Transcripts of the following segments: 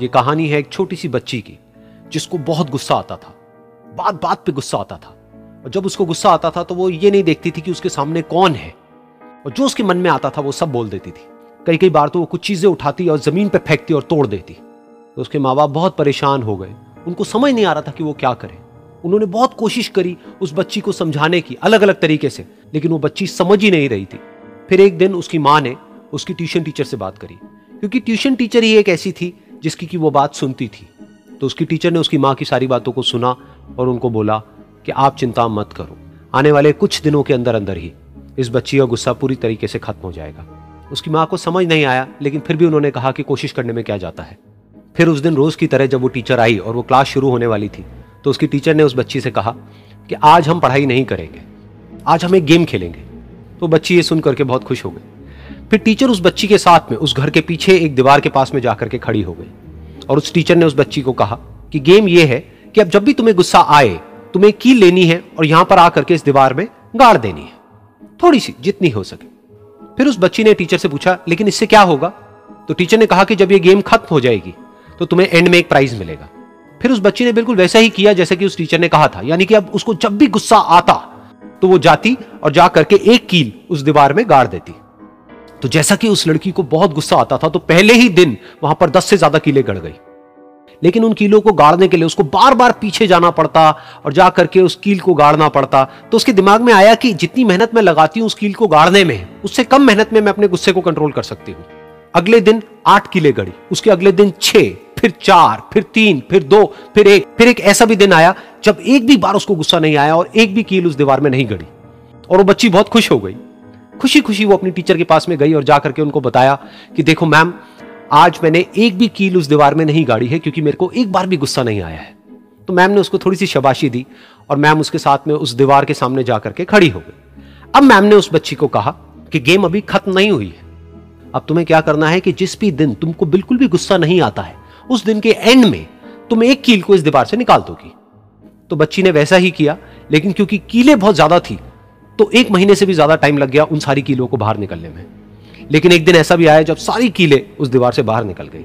ये कहानी है एक छोटी सी बच्ची की, जिसको बहुत गुस्सा आता था। बात बात पे गुस्सा आता था। और जब उसको गुस्सा आता था तो वो ये नहीं देखती थी कि उसके सामने कौन है। और जो उसके मन में आता था वो सब बोल देती थी। कई कई बार तो वो कुछ चीज़ें उठाती और ज़मीन पर फेंकती और तोड़ देती। तो उसके माँ बाप बहुत परेशान हो गए। उनको समझ नहीं आ रहा था कि वो क्या करे। उन्होंने बहुत कोशिश करी उस बच्ची को समझाने की अलग अलग तरीके से, लेकिन वो बच्ची समझ ही नहीं रही थी। फिर एक दिन उसकी माँ ने उसकी ट्यूशन टीचर से बात करी। क्योंकि ट्यूशन टीचर ही एक ऐसी थी जिसकी की वो बात सुनती थी। तो उसकी टीचर ने उसकी माँ की सारी बातों को सुना और उनको बोला कि आप चिंता मत करो, आने वाले कुछ दिनों के अंदर अंदर ही इस बच्ची का गुस्सा पूरी तरीके से खत्म हो जाएगा। उसकी माँ को समझ नहीं आया, लेकिन फिर भी उन्होंने कहा कि कोशिश करने में क्या जाता है। फिर उस दिन रोज की तरह जब वो टीचर आई और वो क्लास शुरू होने वाली थी तो उसकी टीचर ने उस बच्ची से कहा कि आज हम पढ़ाई नहीं करेंगे, आज हम एक गेम खेलेंगे। तो बच्ची ये सुन करके बहुत खुश हो गई। फिर टीचर उस बच्ची के साथ में, उस घर के पीछे एक दीवार के पास में जाकर के खड़ी हो गई। और उस टीचर ने उस बच्ची को कहा कि गेम ये है कि अब जब भी तुम्हें गुस्सा आए, तुम्हें कील लेनी है और यहाँ पर आकर के इस दीवार में गाड़ देनी है। थोड़ी सी जितनी हो सके। फिर उस बच्ची ने टीचर से पूछा, लेकिन इससे क्या होगा? तो टीचर ने कहा कि जब ये गेम खत्म हो जाएगी तो तुम्हें एंड में एक प्राइज मिलेगा। फिर उस बच्ची ने बिल्कुल वैसा ही किया जैसे कि उस टीचर ने कहा था। यानी कि अब उसको जब भी गुस्सा आता तो वो जाती और जा करके एक कील उस दीवार में गाड़ देती। तो जैसा कि उस लड़की को बहुत गुस्सा आता था तो पहले ही दिन वहाँ पर दस से ज़्यादा कीले गड़ गई। लेकिन उन कीलों को गाड़ने के लिए उसको बार बार पीछे जाना पड़ता और जा करके उस कील को गाड़ना पड़ता। तो उसके दिमाग में आया कि जितनी मेहनत मैं लगाती हूँ उस कील को गाड़ने में, उससे कम मेहनत में मैं अपने गुस्से को कंट्रोल कर सकती हूँ। अगले दिन आठ किले गड़ी, उसके अगले दिन छह, फिर चार, फिर तीन, फिर दो, फिर एक फिर एक ऐसा भी दिन आया जब एक भी बार उसको गुस्सा नहीं आया और एक भी कील उस दीवार में नहीं गड़ी। और वो बच्ची बहुत खुश हो गई। खुशी खुशी वो अपनी टीचर के पास में गई और जा करके उनको बताया कि देखो मैम आज मैंने एक भी कील उस दीवार में नहीं गाड़ी है क्योंकि मेरे को एक बार भी गुस्सा नहीं आया है। तो मैम ने उसको थोड़ी सी शबाशी दी और मैम उसके साथ में उस दीवार के सामने जाकर के खड़ी हो गई। अब मैम ने उस बच्ची को कहा कि गेम अभी खत्म नहीं हुई है। अब तुम्हें क्या करना है कि जिस भी दिन तुमको बिल्कुल भी गुस्सा नहीं आता है, उस दिन के एंड में तुम एक कील को इस दीवार से निकाल दोगी। तो बच्ची ने वैसा ही किया, लेकिन क्योंकि कीले बहुत ज़्यादा थी तो एक महीने से भी ज़्यादा टाइम लग गया उन सारी कीलों को बाहर निकलने में। लेकिन एक दिन ऐसा भी आया जब सारी कीले उस दीवार से बाहर निकल गई।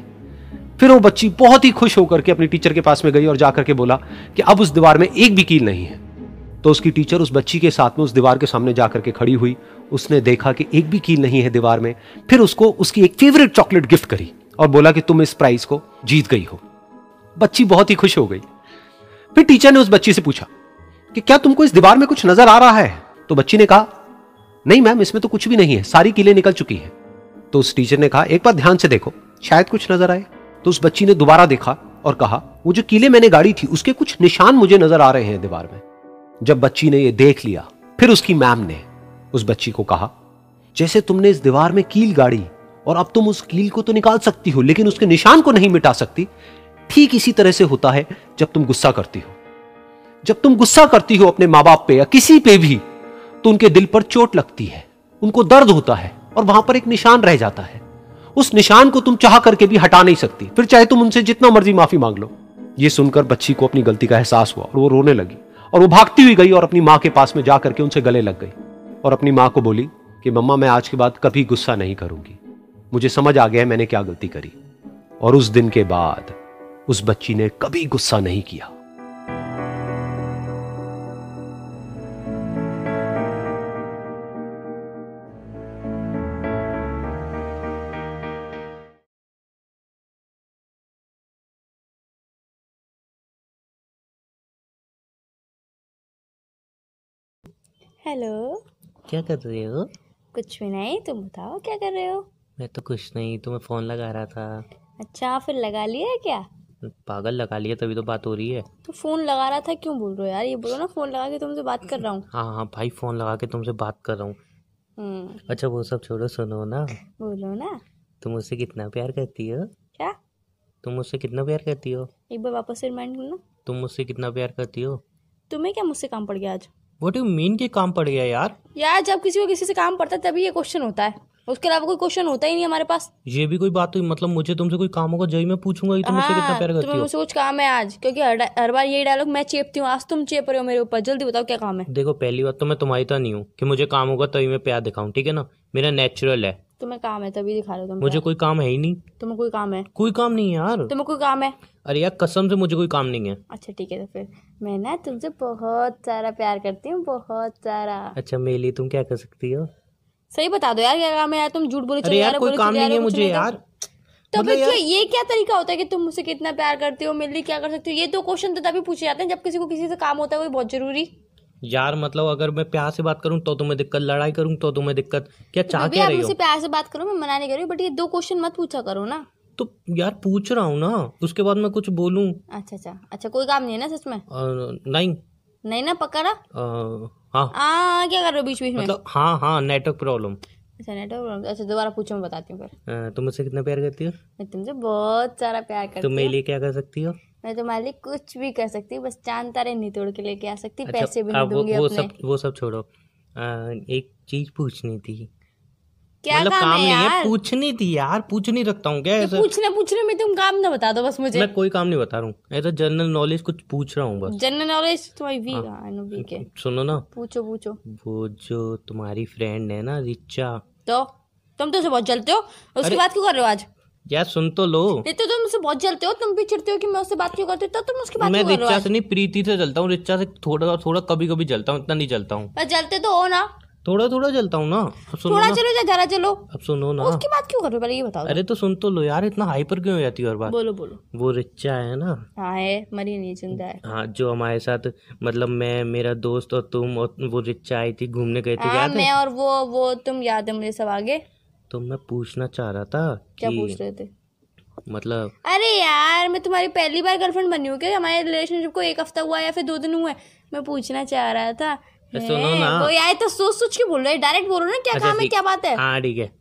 फिर वो बच्ची बहुत ही खुश होकर के अपनी टीचर के पास में गई और जाकर के बोला कि अब उस दीवार में एक भी कील नहीं है। तो उसकी टीचर उस बच्ची के साथ में उस दीवार के सामने जाकर के खड़ी हुई। उसने देखा कि एक भी कील नहीं है दीवार में। फिर उसको उसकी एक फेवरेट चॉकलेट गिफ्ट करी और बोला कि तुम इस प्राइज को जीत गई हो। बच्ची बहुत ही खुश हो गई। फिर टीचर ने उस बच्ची से पूछा कि क्या तुमको इस दीवार में कुछ नज़र आ रहा है? तो बच्ची ने कहा, नहीं मैम, इसमें तो कुछ भी नहीं है, सारी कीले निकल चुकी है। तो उस टीचर ने कहा, एक बार ध्यान से देखो, शायद कुछ नज़र आए। तो उस बच्ची ने दोबारा देखा और कहा, वो जो कीले मैंने गाड़ी थी, उसके कुछ निशान मुझे नज़र आ रहे हैं दीवार में। जब बच्ची ने ये देख लिया, फिर उसकी मैम ने उस बच्ची को कहा, जैसे तुमने इस दीवार में कील गाड़ी, और अब तुम उस कील को तो निकाल सकती हो, लेकिन उसके निशान को नहीं मिटा सकती, ठीक इसी तरह से होता है जब तुम गुस्सा करती हो। जब तुम गुस्सा करती हो अपने माँ बाप पे या किसी पे भी तो उनके दिल पर चोट लगती है, उनको दर्द होता है और वहाँ पर एक निशान रह जाता है। उस निशान को तुम चाह करके भी हटा नहीं सकती। फिर चाहे तुम उनसे जितना मर्ज़ी माफ़ी मांग लो। ये सुनकर बच्ची को अपनी गलती का एहसास हुआ और वो रोने लगी और वो भागती हुई गई और अपनी माँ के पास में जाकर के उनसे गले लग गई और अपनी माँ को बोली कि, मम्मा, मैं आज के बाद कभी गुस्सा नहीं करूँगी। मुझे समझ आ गया है मैंने क्या गलती करी। और उस दिन के बाद उस बच्ची ने कभी गुस्सा नहीं किया। हेलो। क्या कर रहे हो? कुछ भी नहीं तुम बताओ क्या कर रहे हो? मैं तो कुछ नहीं तुम्हें फ़ोन लगा रहा था। अच्छा फिर लगा लिया है क्या? पागल लगा लिया तभी तो बात हो रही है। तो फ़ोन लगा रहा था? क्यों बोल रहे हो यार? ये बोलो ना फ़ोन लगा के तुमसे बात कर रहा हूँ। हाँ हाँ भाई फ़ोन लगा के तुमसे बात कर रहा हूँ। हम्म, अच्छा वो सब छोड़ो सुनो ना। बोलो ना। तुम मुझसे कितना प्यार करती हो? क्या? तुम मुझसे कितना प्यार करती हो? एक बार वापस से रिमाइंड करना। तुम मुझसे कितना प्यार करती हो? तुम्हें क्या मुझसे काम पड़ गया आज? वॉट यू मीन के काम पड़ गया यार? यार जब किसी को किसी से काम पड़ता है तभी ये क्वेश्चन होता है। उसके अलावा कोई क्वेश्चन होता ही नहीं हमारे पास। ये भी कोई बात हुई? मतलब मुझे तुमसे कोई काम होगा जब मैं पूछूँगा कि तुम मुझसे कितना हाँ प्यार करती तुम्हें हो? मुझसे कुछ काम है आज क्योंकि हर हर बार यही डायलॉग मैं चेपती हूँ। आज तुम चेप रहे हो मेरे ऊपर। जल्दी बताओ क्या काम है। देखो पहली बात तो मैं तुम्हारी तो नहीं हूँ की मुझे काम होगा तभी मैं प्यार दिखाऊँ ठीक है ना? मेरा नेचुरल है। तुम्हें काम है तभी दिखा रहे हो तुम मुझे कोई काम है ही नहीं। तुम्हें कोई काम है? कोई काम नहीं है यार। तुम्हें कोई काम है? अरे यार कसम से मुझे कोई काम नहीं है। अच्छा ठीक है तो फिर मैं ना तुमसे बहुत सारा प्यार करती हूँ बहुत सारा। अच्छा मेरे लिए तुम क्या कर सकती हो? सही बता दो यार क्या काम है यार? तुम झूठ बोले चले यार कोई काम नहीं है मुझे तो- यार। तो मतलब फिर यार- क्यों ये क्या तरीका होता है कि तुम मुझसे कितना प्यार करते हो मेरे लिए क्या कर सकते हो? ये तो क्वेश्चन तो तभी पूछे जाते हैं जब किसी को किसी से काम होता है वो बहुत ज़रूरी। यार मतलब अगर मैं प्यार से बात करूँ तो तुम्हें दिक्कत लड़ाई करूँ तो तुम्हें दिक्कत। क्या चाह क्या रही हो? मुझसे प्यार से बात करो मैं मना नहीं कर रही हूँ बट ये दो क्वेश्चन मत पूछा करो ना। तो यार पूछ रहा हूँ ना उसके बाद मैं कुछ बोलूँ। अच्छा अच्छा अच्छा कोई काम नहीं है ना सच में? नहीं। नहीं ना पक्का ना? हाँ। क्या कर रहे हो बीच बीच में? मतलब हाँ हाँ नेटवर्क प्रॉब्लम अच्छा नेटवर्क अच्छा दोबारा पूछो मैं बताती हूँ फिर। तुम मुझसे कितना प्यार करती हो? मैं तुमसे बहुत सारा प्यार करती तुम मेरे लिए क्या कर सकती हो? मैं तुम्हारे लिए कुछ भी कर सकती हूँ बस चाँद तारे नहीं तोड़ के लेके आ सकती अच्छा पैसे भी नहीं दूँगी वो, वो सब वो सब छोड़ो। आ, एक चीज़ पूछनी थी। क्या मतलब काम काम है नहीं है पूछनी थी यार पूछ नहीं रखता हूँ क्या तो ऐसा? पूछने पूछने में तुम काम ना बता दो बस मुझे। मैं कोई काम नहीं बता रहा हूँ ऐसा जनरल नॉलेज कुछ पूछ रहा हूँ बस। जनरल नॉलेज तुम्हारी। वीक है। सुनो ना। पूछो पूछो। वो जो तुम्हारी फ्रेंड है ना रिचा। तो? तुम तो उसे बहुत जलते हो उसकी बात क्यों कर रहे हो आज? यार सुन तो लो। नहीं तो तुम उससे बहुत जलते हो तुम भी चिढ़ते हो कि मैं उससे बात क्यों करती हूँ तो तुम उसकी बात मैं रिचा से नहीं प्रीति से चलता हूँ रिचा से थोड़ा थोड़ा कभी कभी चलता हूँ इतना नहीं चलता हूँ। जलते तो हो ना। थोड़ा थोड़ा चलता हूँ ना। अब सुनो थोड़ा ना। चलो या जरा चलो। अब सुनो ना। उसकी बात क्यों कर रहे हो पहले ये बताओ। अरे तो सुन तो लो यार इतना हाइपर क्यों हो जाती है हर बार? बोलो बोलो। वो रिचा है ना। हाँ है। मरी नहीं ज़िंदा है। हाँ जो हमारे साथ मतलब मैं मेरा दोस्त और तुम और वो रिचा आई थी घूमने गए थे हाँ याद मैं है और वो वो तुम याद है मुझे सब आगे? तो मैं पूछना चाह रहा था क्या कि पूछ रहे थे? मतलब अरे यार मैं तुम्हारी पहली बार गर्लफ्रेंड बनी हूँ क्या? हमारे रिलेशनशिप को एक हफ़्ता हुआ है या फिर दो दिन हुआ है मैं पूछना चाह रहा था। सुनो ना। वो यार तो सोच सोच के बोल रहे डायरेक्ट बोलो ना क्या अच्छा, काम है क्या बात है? हाँ ठीक है।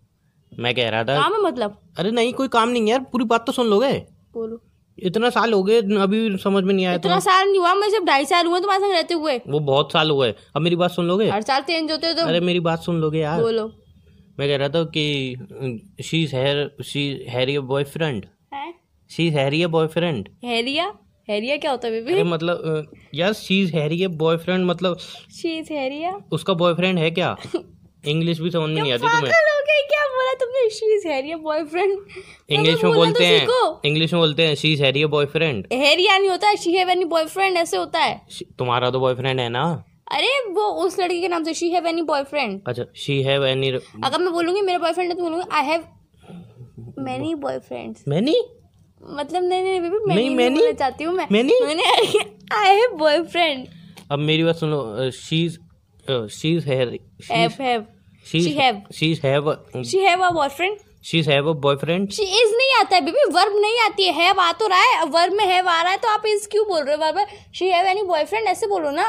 मैं कह रहा था काम है मतलब? अरे नहीं कोई काम नहीं है यार पूरी बात तो सुन लोगे। बोलो। इतना साल हो गए अभी समझ में नहीं आया इतना तो साल नहीं हुआ मैं सिर्फ़ ढाई साल हुए तुम्हारे संग रहते हुए। वो बहुत साल हुए। अब मेरी बात सुन लोगे? हर साल चेंज होते हो तुम अरे मेरी बात सुन लोगे यार। बोलो। मैं कह रहा था कि she is hair she hairy boyfriend है? शी इज़ हैरी बॉयफ्रेंड हैरिया? हैरिया क्या होता है बेबी? मतलब यार शी इज़ हैरी बॉयफ्रेंड मतलब शी इज़ हैरिया उसका बॉयफ्रेंड है क्या? इंग्लिश भी समझ में नहीं आती तुम्हें? हो गई? क्या बोला तुमने? शी इज़ हैरिया बॉयफ्रेंड इंग्लिश में बोलते हैं इंग्लिश में बोलते हैं शी इज़ हैरी बॉयफ्रेंड हैरिया नहीं होता शी हैव एनी बॉयफ्रेंड ऐसे होता है। तुम्हारा तो बॉयफ्रेंड है ना? अरे वो उस लड़की के नाम से शी हैव एनी बॉयफ्रेंड अच्छा शी हैव एनी अगर मैं बोलूँगी मेरा बॉयफ्रेंड है तो बोलूँगी I have many boyfriends many मतलब नहीं नहीं बेबी मैं नहीं, नहीं बोलना चाहती हूँ मैं। मैंने? मैंने आई हैव बॉयफ्रेंड अब मेरी बात सुनो she is she is have have she she have. She is have she have a boyfriend she is have a boyfriend she is नहीं आता है बेबी वर्ब नहीं आती है। हैव आ तो रहा है वर्ब में हैव आ रहा है तो आप इज़ क्यों बोल रहे हो बार बार? शी हैव एनी बॉयफ्रेंड ऐसे बोलो ना।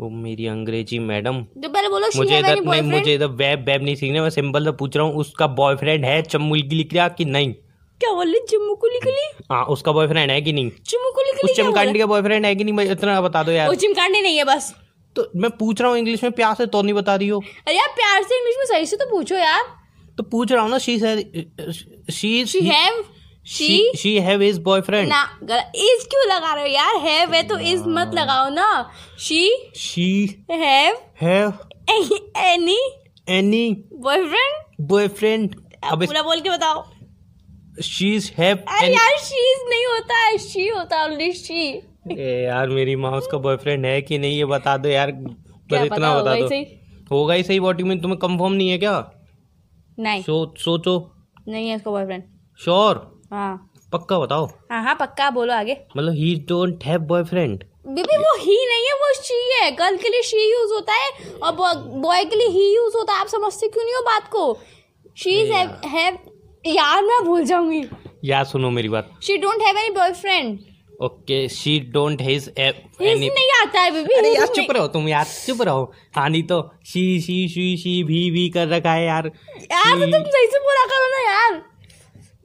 ओ मेरी अंग्रेज़ी मैडम। तो पहले बोलो मुझे इधर नहीं मुझे इधर वेब वेब नहीं सीखने मैं सिंपल से पूछ रहा हूँ उसका बॉयफ्रेंड है चमुलकी लिख रहा कि नहीं? क्या बोल रही? चिम्मू को लिखली हाँ उसका बॉयफ्रेंड है कि नहीं? चिम्मू को उस क्या का बॉयफ्रेंड है कि नहीं? इतना बता दो यार। वो चिमकांडी नहीं है बस। तो मैं पूछ रहा हूँ इंग्लिश में प्यार से तो नहीं बता रही हो? अरे यार प्यार से इंग्लिश में सही से तो पूछो यार। तो पूछ रहा हूँ ना she she she have she she have his boyfriend ना इज़ क्यों लगा रहे हो यार? हैव है तो इज़ मत लगाओ ना। She she have have any any boyfriend boyfriend अब पूरा बोल के बताओ। शी हैव अरे यार शी नहीं होता है शी होता है ओनली शी यार मेरी माँ उसका बॉयफ्रेंड है कि नहीं ये बता दो यार। बस इतना बता दो। होगा ही सही वॉट में तुम्हें कंफर्म नहीं है क्या? नहीं। सो सोचो। नहीं है उसका बॉयफ्रेंड श्योर हाँ। पक्का बताओ। हाँ हाँ पक्का बोलो आगे। मतलब he don't have boyfriend baby वो ही नहीं है वो शी है। गर्ल के लिए शी यूज़ होता है और बॉय के लिए ही यूज़ होता है। आप समझते क्यों नहीं हो बात को? शी इज़ हैव यार मैं भूल जाऊँगी। यार सुनो मेरी बात। She don't have any boyfriend okay she don't has any नहीं आता है बेबी अरे यार चुप रहो तुम यार चुप रहो। हाँ नहीं तो शी शी शी शी भी भी कर रखा है यार। यार तो तुम सही से बोला करो ना यार।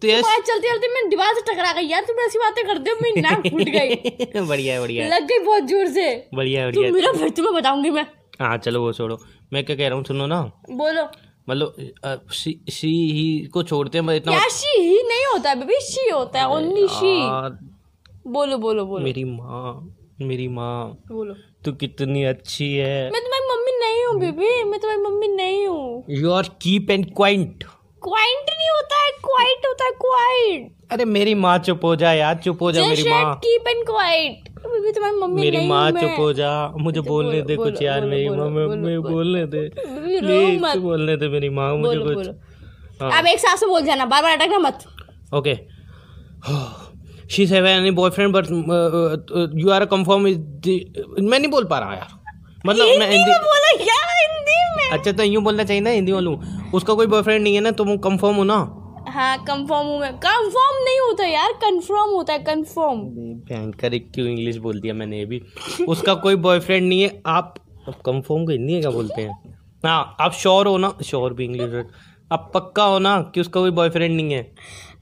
तो यार चलते चलते मैं दीवार से टकरा गई यार तुम ऐसी बातें करते हो मेरी नाक फूट गई। बढ़िया है बढ़िया लग गई बहुत ज़ोर से। बढ़िया तुम बढ़िया है। मेरा फिर तुम्हें बताऊँगी मैं। हाँ चलो वो छोड़ो। मैं क्या कह रहा हूँ सुनो ना। बोलो। मतलब शी शी ही को छोड़ते हैं इतना यार शी ही नहीं होता है बेबी शी होता है ओनली शी बोलो बोलो बोलो। मेरी माँ मेरी माँ। बोलो। तू कितनी अच्छी है। मैं तुम्हारी मम्मी नहीं हूँ बेबी मैं तुम्हारी मम्मी नहीं हूँ। You are keep and quiet quiet नहीं होता है क्वाइट होता है क्वाइट अरे मेरी माँ चुप हो जा यार चुप हो जा मेरी माँ। कीप एंड क्वाइट तुम्हारी मम्मी मेरी माँ चुप हो जा मुझे बोलने दे कुछ यार मेरी बोलो, माँ बोलो, मैं बोलो। बोलने दे। प्लीज़ बोलने दे मेरी माँ मुझे कुछ। हाँ। अब एक सांस में बोल जाना बार बार अटकना मत। Okay. She's have any boyfriend, but uh, uh, you are a confirm is the... मैं नहीं बोल पा रहा यार। मतलब मैं हिंदी हिंदी में बोलो यार हिंदी में। अच्छा तो यूँ बोलना चाहिए ना हिंदी वालों। उसका कोई बॉयफ्रेंड नहीं है ना तुम कंफर्म हो ना। हाँ कंफर्म हूँ मैं। कंफर्म नहीं होता यार कंफर्म होता है कंफर्म भयंकर एक क्यों इंग्लिश बोल दिया मैंने ये भी। उसका कोई बॉयफ्रेंड नहीं है आप अब कंफर्म को हिंदी क्या बोलते हैं? हाँ आप श्योर हो ना? श्योर भी इंग्लिश आप पक्का हो ना कि उसका कोई बॉयफ्रेंड नहीं है?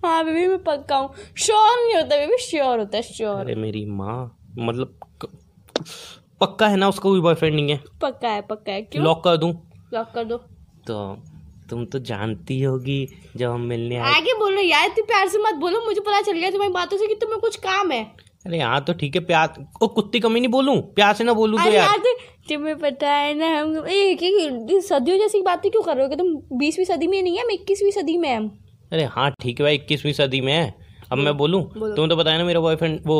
हाँ बेबी मैं पक्का हूँ। श्योर नहीं होता बेबी श्योर होता है श्योर अरे मेरी माँ मतलब पक्का है ना उसका कोई बॉयफ्रेंड नहीं है? पक्का है पक्का है। क्यों? लॉक कर दूँ? लॉक कर दो। तो तुम तो जानती होगी जब हम मिलने आए। आगे बोलो यार इतनी प्यार से मत बोलो मुझे पता चल गया तुम्हारी बातों से कि तुम्हें कुछ काम है। अरे हाँ तो ठीक है प्यार ओ कुत्ती कमी नहीं बोलूँ प्यार से ना बोलूँ तो यार। तुम्हें पता है ना हम एक सदियों जैसी बातें क्यों कर रहे हो? तुम बीसवीं सदी में नहीं है हम इक्कीसवीं सदी में हम। अरे हाँ ठीक है भाई इक्कीसवीं सदी में है। अब मैं बोलूँ तुम तो बताया ना मेरा बॉयफ्रेंड वो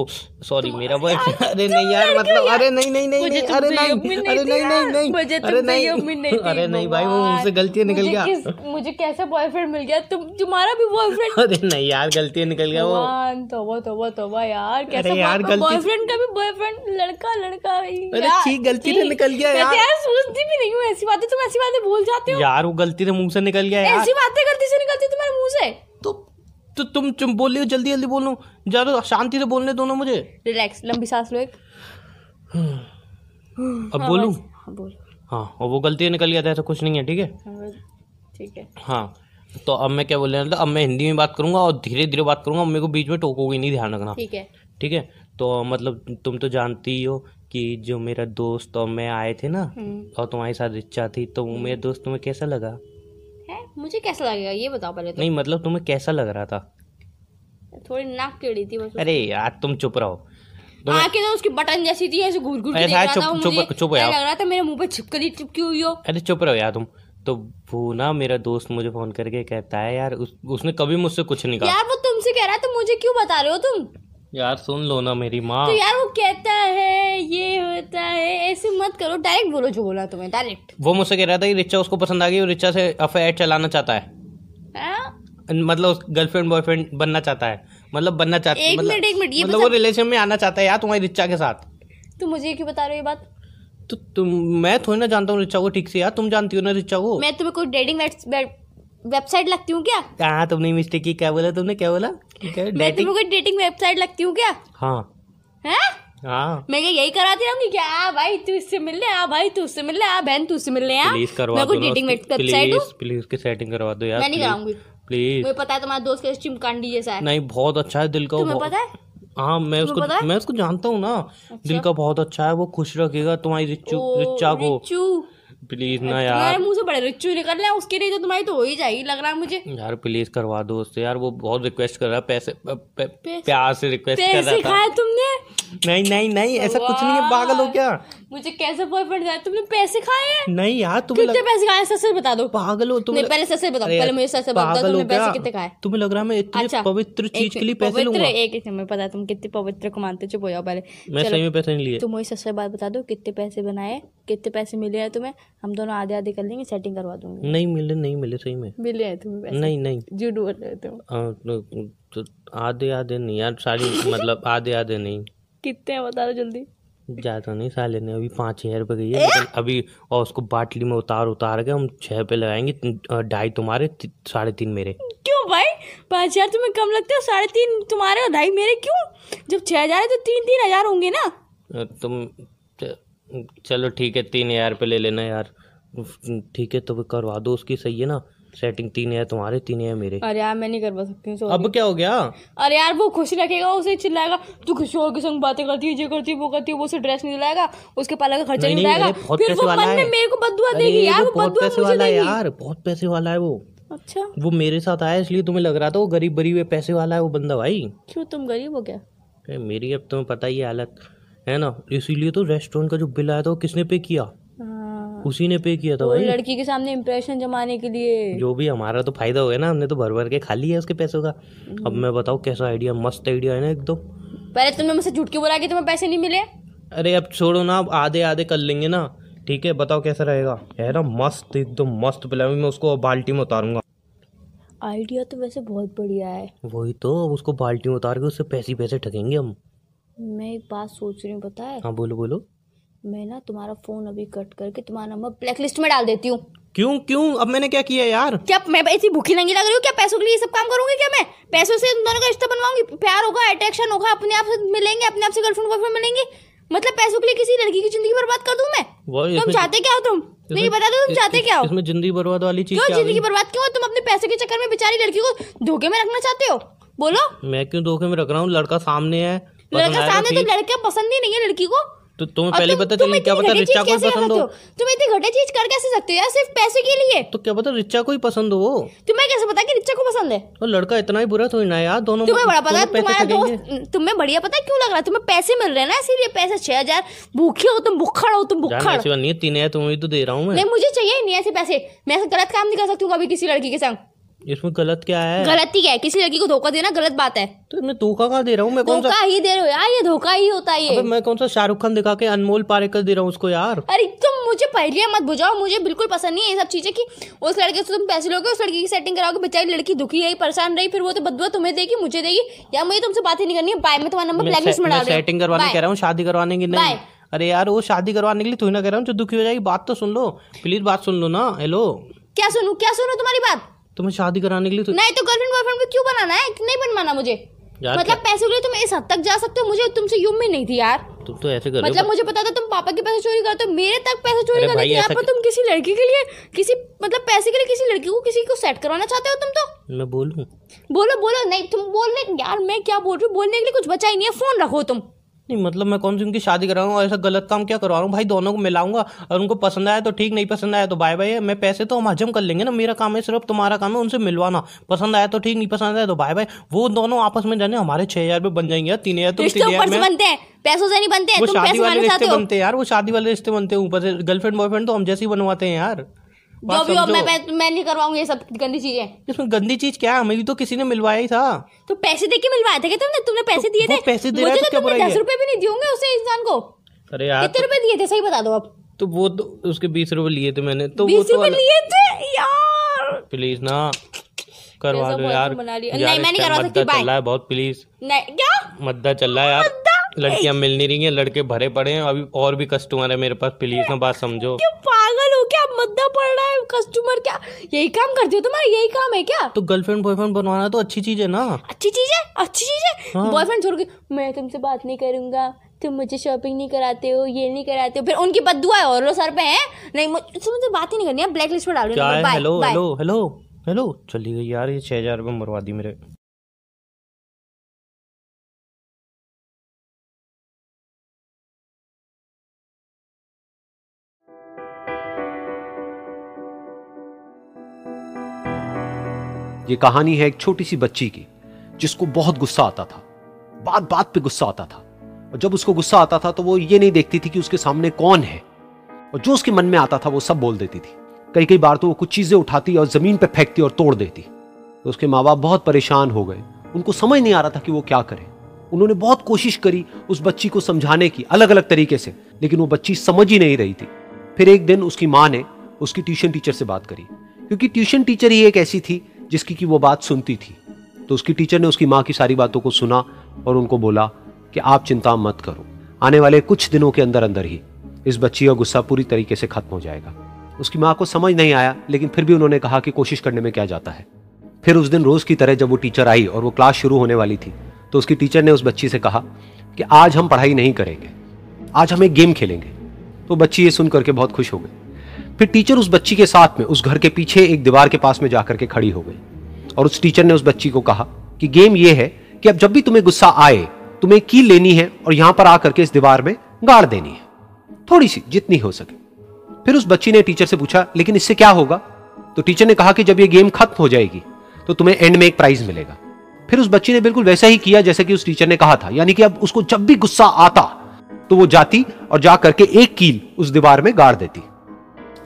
सॉरी मेरा बॉयफ्रेंड अरे नहीं यार मतलब अरे नहीं नहीं नहीं अरे नहीं अरे नहीं नहीं नहीं अरे नहीं। अरे नहीं भाई वो मुझसे गलती निकल गया। मुझे कैसा बॉयफ्रेंड मिल गया? तुम तुम्हारा भी बॉयफ्रेंड अरे नहीं यार गलती निकल गया वो। भगवान तोबा तोबा तोबा यार कैसा यार, बॉयफ्रेंड का भी बॉयफ्रेंड लड़का लड़का अरे छी, गलती से निकल गया तो यार। यार सोचती भी नहीं हूँ ऐसी बातें तुम ऐसी बातें भूल जाते हो। यार वो गलती से मुँह से निकल गया यार। ऐसी बातें गलती से निकलती तुम्हारे मुँह से? तो तो तुम तुम बोल रही हो जल्दी जल्दी बोलो। ज़्यादा शांति से बोलने दो ना मुझे। रिलैक्स लंबी सांस लो एक। अब बोलूँ? हाँ बोलो। हाँ और वो गलती निकल गया था ऐसा कुछ नहीं है ठीक है? हाँ, ठीक है। हाँ तो अब मैं क्या बोल रहा था? अब मैं हिंदी में बात करूँगा और धीरे धीरे बात करूँगा मेरे को बीच में टोकोगे नहीं ध्यान रखना। ठीक है। ठीक है? तो मतलब तुम तो जानती ही हो कि जो मेरा दोस्त और मैं आए थे ना हम्म। और तुम्हारी साथ रिचा थी तो वो मेरे दोस्त तुम्हें कैसा लगा? है मुझे कैसा लगेगा? ये बताओ पहले तो। नहीं मतलब तुम्हें कैसा लग रहा था? थोड़ी नाक टेढ़ी थी बस अरे यार तुम चुप रहो। आँखें तो उसकी बटन जैसी थी ऐसे घूर घूर के देख रहा था मुझे। चुप लग रहा था मेरे मुँह पे छिपकली चिपकी हुई हो। अरे चुप रहो यार तुम। तो वो ना मेरा दोस्त मुझे फ़ोन करके कहता है यार उस, उसने कभी मुझसे कुछ नहीं कहा। यार वो तुमसे कह रहा है तो मुझे क्यों बता रहे हो तुम? यार सुन लो ना मेरी माँ। तो यार वो कहता है ये होता है ऐसे मत करो डायरेक्ट बोलो जो बोला तुम्हें डायरेक्ट वो मुझसे कह रहा था कि रिचा उसको पसंद आ गई और रिचा से अफेयर चलाना चाहता है। मतलब गर्लफ्रेंड बॉयफ्रेंड बनना चाहता है। मतलब बनना चाहता एक मतलब, मिनट, एक मिनट, ये मतलब वो रिलेशन में आना चाहता है यार तुम्हारी रिचा के साथ। तुम मुझे क्यों बता रहे हो ये बात? तो तुम मैं थोड़ी ना जानता हूँ रिचा को ठीक से यार तुम जानती हो ना रिचा को? मैं तुम्हें कोई डेटिंग वेबसाइट लगती हूँ क्या? कहाँ तुमने मिस्टेक की? क्या बोला तुमने? क्या बोला? क्या मैं डेटिंग तुम्हें कोई डेटिंग वेबसाइट लगती हूँ क्या? हाँ। हैं? हाँ। मैं क्या यही कराती रहूँगी क्या? आ भाई तू इससे मिल ले आ भाई तू उससे मिल ले आ बहन तू उससे मिल ले आ प्लीज़ करवा मैं कोई डेटिंग वेबसाइट हूँ? प्लीज़ उसकी सेटिंग करवा दो यार मैं नहीं कराऊँगी। प्लीज़ मुझे पता है तुम्हारा दोस्त कैसे चिमकांडी जैसा है। नहीं बहुत अच्छा है दिल का वो तुम्हें बहुत- पता है? हाँ मैं तुम्हें पता उसको है? मैं उसको जानता हूँ ना। दिल का बहुत अच्छा है वो खुश रखेगा तुम्हारी रिच्चू ओ, रिच्चा को। रिच्चू। प्लीज़ ना तुम्हारे यार। मुँह से बड़े रिच्चू निकल रहा है उसके लिए तो तुम्हारी तो हो ही जाएगी लग रहा है मुझे। यार प्लीज़ करवा दो उससे। यार वो बहुत रिक्वेस्ट कर रहा है पैसे प्यार से रिक्वेस्ट कर रहा पैसे था। खाए तुमने? नहीं नहीं नहीं ऐसा कुछ नहीं है पागल हो क्या? मुझे कैसे बॉयफ्रेंड दिया तुमने पैसे खाए हैं? नहीं यार तुम्हें कितने लग... पैसे खाए सच सच बता दो। पागल हो तुम नहीं पहले सच सच बताओ पहले मुझे सच सच बताओ पागल तुमने पैसे कितने खाए? तुम्हें लग रहा है मैं इतनी अच्छा पवित्र चीज़ के लिए पैसे लूँगा? एक एक मैं पता तुम कितने पवित्र को मानते हो, चुप हो जाओ पहले। मैं सही में पैसे नहीं लिए। तुम वही सच सच बात बता दो कितने पैसे बनाए कितने पैसे मिले हैं तुम्हें? हम दोनों आधे आधे कर लेंगे सेटिंग करवा दूँगी। नहीं मिले नहीं मिले सही में। मिले हैं तुम्हें पैसे? नहीं नहीं। झूठ बोल रहे हो तुम। तो- तो आधे आधे नहीं यार सारी मतलब आधे आधे नहीं। कितने बता दो जल्दी। ज़्यादा नहीं साले ने अभी पाँच छः रुपये गई है लेकिन अभी और उसको बाटली में उतार उतार के हम छः पे लगाएँगे ढाई तुम्हारे साढ़े तीन मेरे। क्यों भाई? पाँच हज़ार तुम्हें कम लगते हो साढ़े तीन तुम्हारे और ढाई मेरे क्यों? जब छह हज़ार है तो तीन तीन हज़ार होंगे ना। तुम चलो ठीक है तीन हज़ार पे ले लेना यार। ठीक है तो करवा दो उसकी सही है ना। सेटिंग तीन हज़ार तुम्हारे तीन हज़ार मेरे। अरे यार मैं नहीं करवा सकती हूँ अब क्या हो गया? अरे यार वो खुश रखेगा उसे चिल्लाएगा। तू और के संग बातें करती है ये करती है वो करती है वो उसे ड्रेस नहीं दिलाएगा उसके पाला का खर्चा नहीं दिलाएगा। फिर वो मन में मेरे को बदुआ देगी यार वो बदुआ मुझे है देगी। यार बहुत पैसे वाला है वो। अच्छा। वो मेरे साथ आया इसलिए तुम्हें लग रहा था वो गरीब गरीब है पैसे वाला है वो बंदा भाई। क्यों तुम गरीब हो क्या? मेरी अब तुम्हें पता ही है हालत है ना? इसीलिए तो रेस्टोरेंट का जो बिल आया था वो किसने पे किया? हाँ उसी ने पे किया था भाई। लड़की के सामने इम्प्रेशन जमाने के लिए। जो भी हमारा तो फ़ायदा हो गया ना हमने तो भर भर के खा लिया उसके पैसों का। अब मैं बताऊँ कैसा आइडिया मस्त आइडिया है ना एक तो पहले तुमने मुझसे झूठ के बोला कि तुम्हें पैसे नहीं मिले? अरे अब छोड़ो ना अब आधे आधे कर लेंगे ना। ठीक है बताओ कैसा रहेगा। है ना मस्त एकदम मस्त प्लान मैं उसको बाल्टी में उतारूँगा। आइडिया तो वैसे बहुत बढ़िया है। वही तो अब उसको बाल्टी में उतार के उससे पैसे पैसे ठगेंगे हम। मैं एक बात सोच रही हूँ पता है? हाँ बोलो बोलो। मैं ना तुम्हारा फ़ोन अभी कट करके तुम्हारा नंबर ब्लैक लिस्ट में डाल देती हूँ। क्यों क्यों? अब मैंने क्या किया यार? क्या मैं ऐसी भूखी नंगी लग रही हूँ? क्या पैसों के लिए ये सब काम करूँगी क्या मैं? पैसों से तुम दोनों का रिश्ता बनवाऊँगी? प्यार होगा अट्रैक्शन होगा अपने आप से मिलेंगे अपने आप से गर्लफ्रेंड बॉयफ्रेंड मिलेंगे। मतलब पैसों के लिए किसी लड़की की ज़िंदगी बर्बाद कर दूँ मैं? तुम चाहते क्या हो तुम? नहीं बता दो तुम चाहते क्या हो? इसमें ज़िंदगी बर्बाद वाली चीज़ क्यों ज़िंदगी बर्बाद क्यों तुम अपने पैसे के चक्कर में बेचारी लड़की को धोखे में रखना चाहते हो? बोलो। मैं क्यों धोखे में रख रहा हूँ? लड़का सामने है लड़का सामने तो लड़का पसंद ही नहीं है लड़की को। तो तुम्हें पहले तुम- पता चली क्या पता रिचा कर पसंद हो। तुम इतनी घटिया चीज़ कर कैसे सकते हो यार सिर्फ़ पैसे के लिए? तो क्या पता रिचा को ही पसंद हो तुम्हें कैसे पता कि रिचा को पसंद है? और लड़का इतना ही बुरा थोड़ी ना यार दोनों तुम्हें बड़ा पता तुम्हारा दोस्त तुम्हें बढ़िया पता क्यों लग रहा है? तुम्हें पैसे मिल रहे हैं ना इसीलिए पैसे छह हज़ार। भूखे हो तुम भुक्खड़ हो तुम बात नहीं तीन है तुम्हें तो दे रहा हूँ मैं। नहीं मुझे चाहिए नहीं ऐसे पैसे। मैं ऐसे गलत काम नहीं कर सकती हूँ कभी किसी लड़की के संग। इसमें गलत क्या है? गलत ही क्या है? किसी लड़की को धोखा देना गलत बात है। तो मैं धोखा कहाँ दे रहा हूँ मैं? कौन सा धोखा ही दे रहे हो यार ये धोखा ही होता है अबे ये मैं कौन सा शाहरुख खान दिखा के अनमोल पारेकर दे रहा हूँ उसको यार? अरे तुम मुझे पहले मत बुझाओ मुझे बिल्कुल पसंद नहीं है ये सब चीज़ें कि उस लड़के से तुम पैसे लोगे उस लड़की की सेटिंग कराओगे बेचारी लड़की दुखी है परेशान रही फिर वो तो बदुआ तुम्हें देगी मुझे देगी। या मुझे तुमसे बात ही नहीं करनी है। बाय मैं तुम्हारा नंबर ब्लैक लिस्ट में डाल सेटिंग करवाने कह रहा हूँ शादी करवाने की नहीं। अरे यार वो शादी करवाने के लिए थोड़ी ना कह रहा हूँ जो दुखी हो जाएगी बात तो सुन लो। प्लीज़ बात सुन लो ना। हेलो क्या सुनू? क्या सुनू तुम्हारी बात? तुम्हें शादी कराने के लिए तो नहीं तो गर्लफ्रेंड बॉयफ्रेंड को क्यों बनाना है? नहीं बनवाना मुझे। मतलब पैसों के लिए तुम इस हद तक जा सकते हो मुझे तुमसे यूँ भी नहीं थी यार। तुम तो ऐसे कर मतलब मुझे पता था तुम पापा के पैसे चोरी करते हो मेरे तक पैसे चोरी अरे करने भाई, की यहाँ पर तुम किसी लड़की के लिए किसी मतलब पैसे के लिए किसी लड़की को किसी को सेट करवाना चाहते हो तुम तो? मैं बोलूँ। बोलो बोलो नहीं तुम बोलने यार मैं क्या बोल रही हूँ? बोलने के लिए कुछ बचा ही नहीं है फ़ोन रखो तुम। नहीं मतलब मैं कौन सी उनकी शादी करा रहा हूँ? और ऐसा गलत काम क्या करवा रहा हूँ? भाई दोनों को मिलाऊँगा और उनको पसंद आया तो ठीक नहीं पसंद आया तो बाय बाय मैं पैसे तो हम हजम कर लेंगे ना। मेरा काम है सिर्फ़ तुम्हारा काम है उनसे मिलवाना। पसंद आया तो ठीक नहीं पसंद आया तो बाय बाय वो दोनों आपस में जाने हमारे छह हज़ार रुपये बन जाएँगे तीन हज़ार तुम तीन हज़ार बनते हैं पैसों से नहीं बनते हैं वो शादी वाले रिश्ते बनते हैं यार वो शादी वाले रिश्ते बनते हैं। ऊपर से गर्लफ्रेंड बॉयफ्रेंड तो हम जैसे ही बनवाते हैं यार। जो भी हो मैं मैं- नहीं करवाऊँगी ये सब गंदी चीज़ें। इसमें गंदी चीज़ क्या है? हमें भी तो किसी ने मिलवाया ही था। तो पैसे दे के मिलवाए थे क्या तुमने? तुमने पैसे दिए थे? पैसे दे रहा मुझे तो तो तुमने दस रुपए भी नहीं दिए होंगे उसे इंसान को। अरे यार कितने रुपए दिए थे? सही बता दो अब तो वो तो उसके बीस रुपए लिए थे मैंने तो बीस तो रुपए लिए थे? यार! प्लीज़ ना करवा दो यार। नहीं, मैं नहीं करवा सकती. चल रहा है बहुत प्लीज़। नहीं क्या? मद्दा चल रहा है यार। लड़कियाँ मिल नहीं रही हैं लड़के भरे पड़े हैं अभी और भी कस्टमर है मेरे पास प्लीज़ ना बात समझो। क्या पागल क्या मद्दा पड़ रहा है? कस्टमर क्या? यही काम करती हो तुम्हारा? यही काम है क्या? तो गर्लफ्रेंड बॉयफ्रेंड बनवाना तो अच्छी चीज़ है ना। अच्छी चीज़ है? अच्छी चीज़ है? हाँ। बॉयफ्रेंड छोड़ के मैं तुमसे बात नहीं करूँगा। तुम मुझे शॉपिंग नहीं कराते हो ये नहीं कराते हो। फिर उनकी बदुआ है और सर पे है? नहीं मुझ- बात ही नहीं करनी है। ब्लैक लिस्ट पे डाल है? हेलो हेलो हेलो हेलो चली गई यार ये छह हज़ार रुपये मरवा दी मेरे। ये कहानी है एक छोटी सी बच्ची की, जिसको बहुत गुस्सा आता था। बात बात पे गुस्सा आता था। और जब उसको गुस्सा आता था तो वो ये नहीं देखती थी कि उसके सामने कौन है। और जो उसके मन में आता था, वो सब बोल देती थी। कई कई बार तो वो कुछ चीज़ें उठाती और ज़मीन पर फेंकती और तोड़ देती। तो उसके माँ बाप बहुत परेशान हो गए। उनको समझ नहीं आ रहा था कि वो क्या करे। उन्होंने बहुत कोशिश करी उस बच्ची को समझाने की अलग अलग तरीके से, लेकिन वो बच्ची समझ ही नहीं रही थी। फिर एक दिन उसकी माँ ने, उसकी ट्यूशन टीचर से बात करी। क्योंकि ट्यूशन टीचर ही एक ऐसी थी जिसकी की वो बात सुनती थी। तो उसकी टीचर ने उसकी माँ की सारी बातों को सुना और उनको बोला कि आप चिंता मत करो, आने वाले कुछ दिनों के अंदर अंदर ही इस बच्ची का गुस्सा पूरी तरीके से खत्म हो जाएगा। उसकी माँ को समझ नहीं आया, लेकिन फिर भी उन्होंने कहा कि कोशिश करने में क्या जाता है। फिर उस दिन रोज की तरह जब वो टीचर आई और वो क्लास शुरू होने वाली थी तो उसकी टीचर ने उस बच्ची से कहा कि आज हम पढ़ाई नहीं करेंगे, आज हम एक गेम खेलेंगे। तो बच्ची ये सुन करके बहुत खुश हो गई। फिर टीचर उस बच्ची के साथ में, उस घर के पीछे एक दीवार के पास में जाकर के खड़ी हो गई। और उस टीचर ने उस बच्ची को कहा कि गेम ये है कि अब जब भी तुम्हें गुस्सा आए, तुम्हें कील लेनी है और यहाँ पर आकर के इस दीवार में गाड़ देनी है। थोड़ी सी, जितनी हो सके। फिर उस बच्ची ने टीचर से पूछा, लेकिन इससे क्या होगा? तो टीचर ने कहा कि जब ये गेम खत्म हो जाएगी तो तुम्हें एंड में एक प्राइज मिलेगा। फिर उस बच्ची ने बिल्कुल वैसा ही किया जैसे कि उस टीचर ने कहा था। यानी कि अब उसको जब भी गुस्सा आता तो वो जाती और जा करके एक कील उस दीवार में गाड़ देती।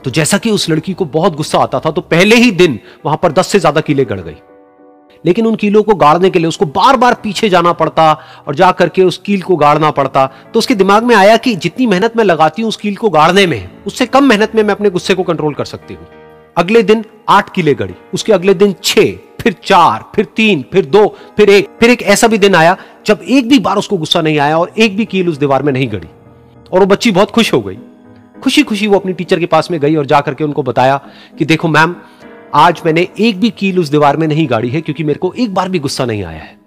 तो जैसा कि उस लड़की को बहुत गुस्सा आता था तो पहले ही दिन वहाँ पर दस से ज़्यादा कीले गड़ गई। लेकिन उन कीलों को गाड़ने के लिए उसको बार बार पीछे जाना पड़ता और जा करके उस कील को गाड़ना पड़ता। तो उसके दिमाग में आया कि जितनी मेहनत मैं लगाती हूँ उस कील को गाड़ने में, उससे कम मेहनत में मैं अपने गुस्से को कंट्रोल कर सकती हूँ। अगले दिन आठ कीले गड़ी, उसके अगले दिन छह, फिर चार, फिर तीन, फिर दो, फिर एक फिर एक ऐसा भी दिन आया जब एक भी बार उसको गुस्सा नहीं आया और एक भी कील उस दीवार में नहीं गड़ी। और वो बच्ची बहुत खुश हो गई। खुशी खुशी वो अपनी टीचर के पास में गई और जाकर के उनको बताया कि देखो मैम आज मैंने एक भी कील उस दीवार में नहीं गाड़ी है क्योंकि मेरे को एक बार भी गुस्सा नहीं आया है।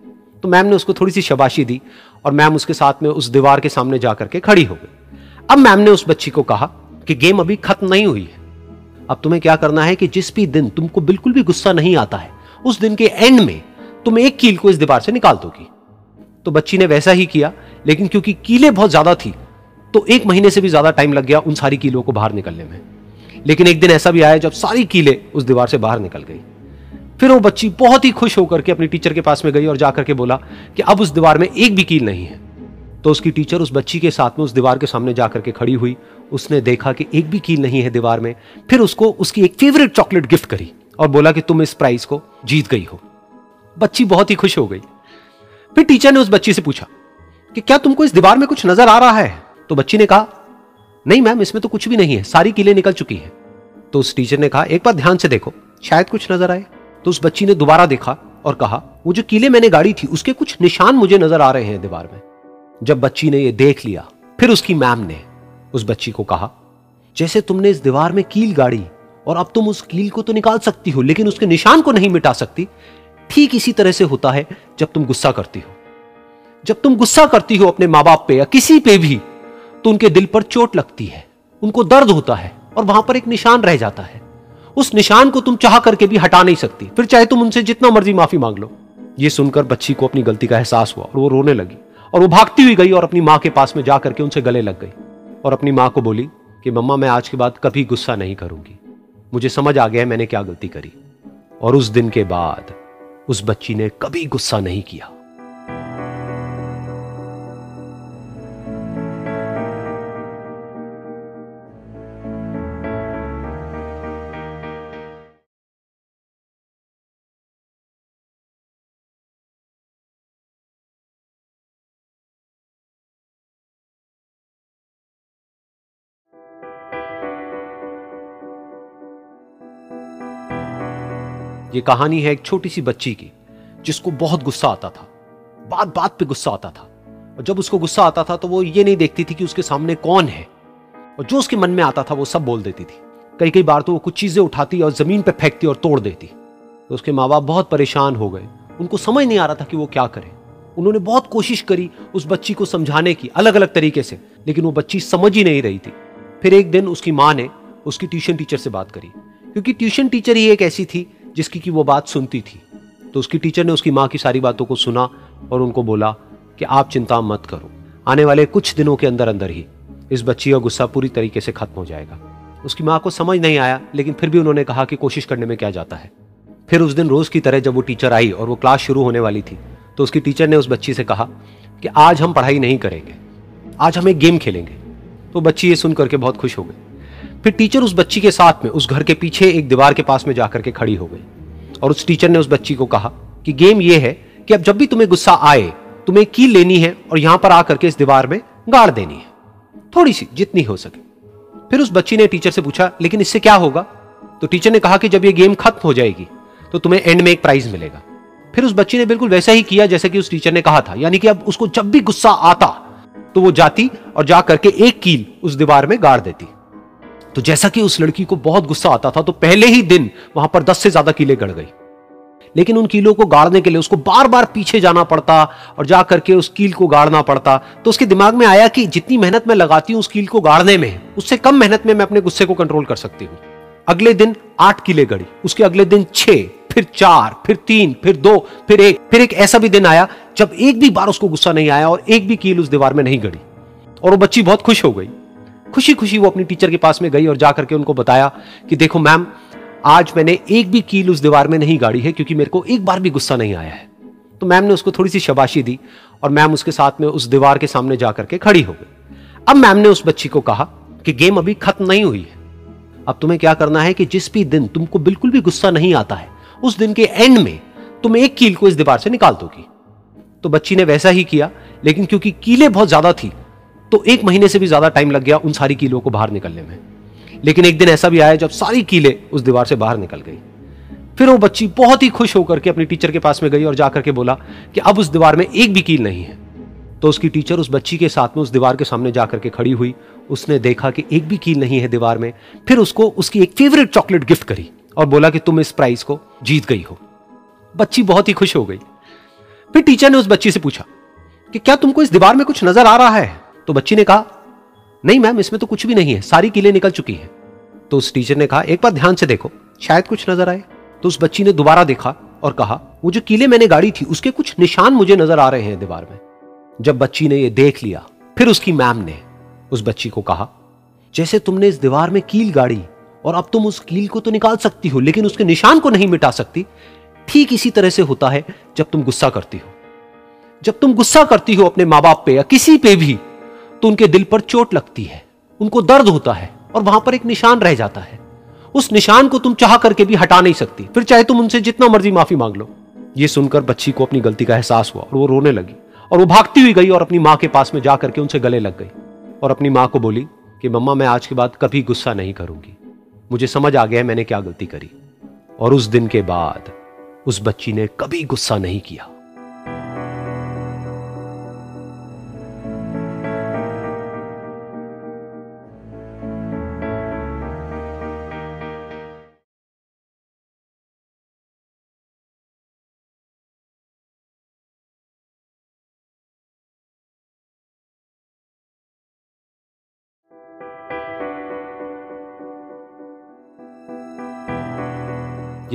तो मैम ने उसको थोड़ी सी शबाशी दी और मैम उसके साथ में उस दीवार के सामने जा करके खड़ी हो गई। अब मैम ने उस बच्ची को कहा कि गेम अभी खत्म नहीं हुई है। अब तुम्हें क्या करना है कि जिस भी दिन तुमको बिल्कुल भी गुस्सा नहीं आता है, उस दिन के एंड में तुम एक कील को इस दीवार से निकाल दोगी। तो बच्ची ने वैसा ही किया, लेकिन क्योंकि कीलें बहुत ज़्यादा थी तो एक महीने से भी ज़्यादा टाइम लग गया उन सारी कीलों को बाहर निकलने में। लेकिन एक दिन ऐसा भी आया जब सारी कीलें उस दीवार से बाहर निकल गई। फिर वो बच्ची बहुत ही खुश होकर के अपनी टीचर के पास में गई और जाकर के बोला कि अब उस दीवार में एक भी कील नहीं है। तो उसकी टीचर उस बच्ची के साथ में उस दीवार के सामने जाकर के खड़ी हुई। उसने देखा कि एक भी कील नहीं है दीवार में। फिर उसको उसकी एक फेवरेट चॉकलेट गिफ्ट करी और बोला कि तुम इस प्राइज को जीत गई हो। बच्ची बहुत ही खुश हो गई। फिर टीचर ने उस बच्ची से पूछा कि क्या तुमको इस दीवार में कुछ नज़र आ रहा है? तो बच्ची ने कहा, नहीं मैम, इसमें तो कुछ भी नहीं है, सारी कीलें निकल चुकी हैं। तो उस टीचर ने कहा, एक बार ध्यान से देखो, शायद कुछ नज़र आए। तो उस बच्ची ने दोबारा देखा और कहा, वो जो कीले मैंने गाड़ी थी, उसके कुछ निशान मुझे नज़र आ रहे हैं दीवार में। जब बच्ची ने ये देख लिया, फिर उसकी मैम ने उस बच्ची को कहा, जैसे तुमने इस दीवार में कील गाड़ी, और अब तुम उस कील को तो निकाल सकती हो, लेकिन उसके निशान को नहीं मिटा सकती, ठीक इसी तरह से होता है जब तुम गुस्सा करती हो। जब तुम गुस्सा करती हो अपने माँ बाप पे या किसी पे भी तो उनके दिल पर चोट लगती है, उनको दर्द होता है और वहाँ पर एक निशान रह जाता है। उस निशान को तुम चाह करके भी हटा नहीं सकती। फिर चाहे तुम उनसे जितना मर्ज़ी माफ़ी मांग लो। ये सुनकर बच्ची को अपनी गलती का एहसास हुआ और वो रोने लगी और वो भागती हुई गई और अपनी माँ के पास में जाकर के उनसे गले लग गई और अपनी माँ को बोली कि, मम्मा, मैं आज के बाद कभी गुस्सा नहीं करूँगी। मुझे समझ आ गया है मैंने क्या गलती करी। और उस दिन के बाद उस बच्ची ने कभी गुस्सा नहीं किया। ये कहानी है एक छोटी सी बच्ची की, जिसको बहुत गुस्सा आता था। बात बात पे गुस्सा आता था। और जब उसको गुस्सा आता था तो वो ये नहीं देखती थी कि उसके सामने कौन है। और जो उसके मन में आता था, वो सब बोल देती थी। कई कई बार तो वो कुछ चीज़ें उठाती और ज़मीन पे फेंकती और तोड़ देती। तो उसके माँ बाप बहुत परेशान हो गए। उनको समझ नहीं आ रहा था कि वो क्या करे। उन्होंने बहुत कोशिश करी उस बच्ची को समझाने की अलग अलग तरीके से, लेकिन वो बच्ची समझ ही नहीं रही थी। फिर एक दिन उसकी माँ ने उसकी ट्यूशन टीचर से बात करी। क्योंकि ट्यूशन टीचर ही एक ऐसी थी जिसकी की वो बात सुनती थी। तो उसकी टीचर ने उसकी माँ की सारी बातों को सुना और उनको बोला कि आप चिंता मत करो, आने वाले कुछ दिनों के अंदर अंदर ही इस बच्ची का गुस्सा पूरी तरीके से खत्म हो जाएगा। उसकी माँ को समझ नहीं आया, लेकिन फिर भी उन्होंने कहा कि कोशिश करने में क्या जाता है। फिर उस दिन रोज की तरह जब वो टीचर आई और वो क्लास शुरू होने वाली थी तो उसकी टीचर ने उस बच्ची से कहा कि आज हम पढ़ाई नहीं करेंगे, आज हम एक गेम खेलेंगे। तो बच्ची ये सुन करके बहुत खुश हो गई। फिर टीचर उस बच्ची के साथ में, उस घर के पीछे एक दीवार के पास में जाकर के खड़ी हो गई। और उस टीचर ने उस बच्ची को कहा कि गेम यह है कि अब जब भी तुम्हें गुस्सा आए, तुम्हें की लेनी है और यहाँ पर आकर के इस दीवार में गाड़ देनी है। थोड़ी सी, जितनी हो सके। फिर उस बच्ची ने टीचर से पूछा, लेकिन इससे क्या होगा? तो टीचर ने कहा कि जब ये गेम खत्म हो जाएगी तो तुम्हें एंड में एक प्राइज मिलेगा। फिर उस बच्ची ने बिल्कुल वैसा ही किया जैसे कि उस टीचर ने कहा था। यानी कि अब उसको जब भी गुस्सा आता तो वो जाती और जा करके एक कील उस दीवार में गाड़ देती। तो जैसा कि उस लड़की को बहुत गुस्सा आता था तो पहले ही दिन वहाँ पर दस से ज़्यादा कीले गड़ गई। लेकिन उन कीलों को गाड़ने के लिए उसको बार बार पीछे जाना पड़ता और जा करके उस कील को गाड़ना पड़ता। तो उसके दिमाग में आया कि जितनी मेहनत मैं लगाती हूँ उस कील को गाड़ने में, उससे कम मेहनत में मैं अपने गुस्से को कंट्रोल कर सकती हूँ। अगले दिन आठ कीले गड़ी, उसके अगले दिन छह, फिर चार, फिर तीन, फिर दो, फिर एक फिर एक ऐसा भी दिन आया जब एक भी बार उसको गुस्सा नहीं आया और एक भी कील उस दीवार में नहीं गड़ी। और वो बच्ची बहुत खुश हो गई। खुशी खुशी वो अपनी टीचर के पास में गई और जाकर के उनको बताया कि देखो मैम आज मैंने एक भी कील उस दीवार में नहीं गाड़ी है क्योंकि मेरे को एक बार भी गुस्सा नहीं आया है। तो मैम ने उसको थोड़ी सी शबाशी दी और मैम उसके साथ में उस दीवार के सामने जाकर के खड़ी हो गई। अब मैम ने उस बच्ची को कहा कि गेम अभी खत्म नहीं हुई है। अब तुम्हें क्या करना है कि जिस भी दिन तुमको बिल्कुल भी गुस्सा नहीं आता है, उस दिन के एंड में तुम एक कील को इस दीवार से निकाल दोगी। तो बच्ची ने वैसा ही किया, लेकिन क्योंकि कीलें बहुत ज़्यादा थी तो एक महीने से भी ज़्यादा टाइम लग गया उन सारी कीलों को बाहर निकलने में। लेकिन एक दिन ऐसा भी आया जब सारी कीलें उस दीवार से बाहर निकल गई। फिर वो बच्ची बहुत ही खुश होकर के अपनी टीचर के पास में गई और जाकर के बोला कि अब उस दीवार में एक भी कील नहीं है। तो उसकी टीचर उस बच्ची के साथ में उस दीवार के सामने जाकर के खड़ी हुई। उसने देखा कि एक भी कील नहीं है दीवार में। फिर उसको उसकी एक फेवरेट चॉकलेट गिफ्ट करी और बोला कि तुम इस प्राइज को जीत गई हो। बच्ची बहुत ही खुश हो गई। फिर टीचर ने उस बच्ची से पूछा कि क्या तुमको इस दीवार में कुछ नज़र आ रहा है? तो बच्ची ने कहा, नहीं मैम, इसमें तो कुछ भी नहीं है, सारी कीलें निकल चुकी हैं। तो उस टीचर ने कहा, एक बार ध्यान से देखो, शायद कुछ नज़र आए। तो उस बच्ची ने दोबारा देखा और कहा, वो जो कीले मैंने गाड़ी थी, उसके कुछ निशान मुझे नज़र आ रहे हैं दीवार में। जब बच्ची ने ये देख लिया, फिर उसकी मैम ने उस बच्ची को कहा, जैसे तुमने इस दीवार में कील गाड़ी, और अब तुम उस कील को तो निकाल सकती हो, लेकिन उसके निशान को नहीं मिटा सकती, ठीक इसी तरह से होता है जब तुम गुस्सा करती हो। जब तुम गुस्सा करती हो अपने माँ बाप पे या किसी पे भी तो उनके दिल पर चोट लगती है, उनको दर्द होता है और वहाँ पर एक निशान रह जाता है। उस निशान को तुम चाह करके भी हटा नहीं सकती। फिर चाहे तुम उनसे जितना मर्ज़ी माफ़ी मांग लो। ये सुनकर बच्ची को अपनी गलती का एहसास हुआ और वो रोने लगी और वो भागती हुई गई और अपनी माँ के पास में जाकर के उनसे गले लग गई और अपनी माँ को बोली कि, मम्मा, मैं आज के बाद कभी गुस्सा नहीं करूँगी। मुझे समझ आ गया है मैंने क्या गलती करी। और उस दिन के बाद उस बच्ची ने कभी गुस्सा नहीं किया।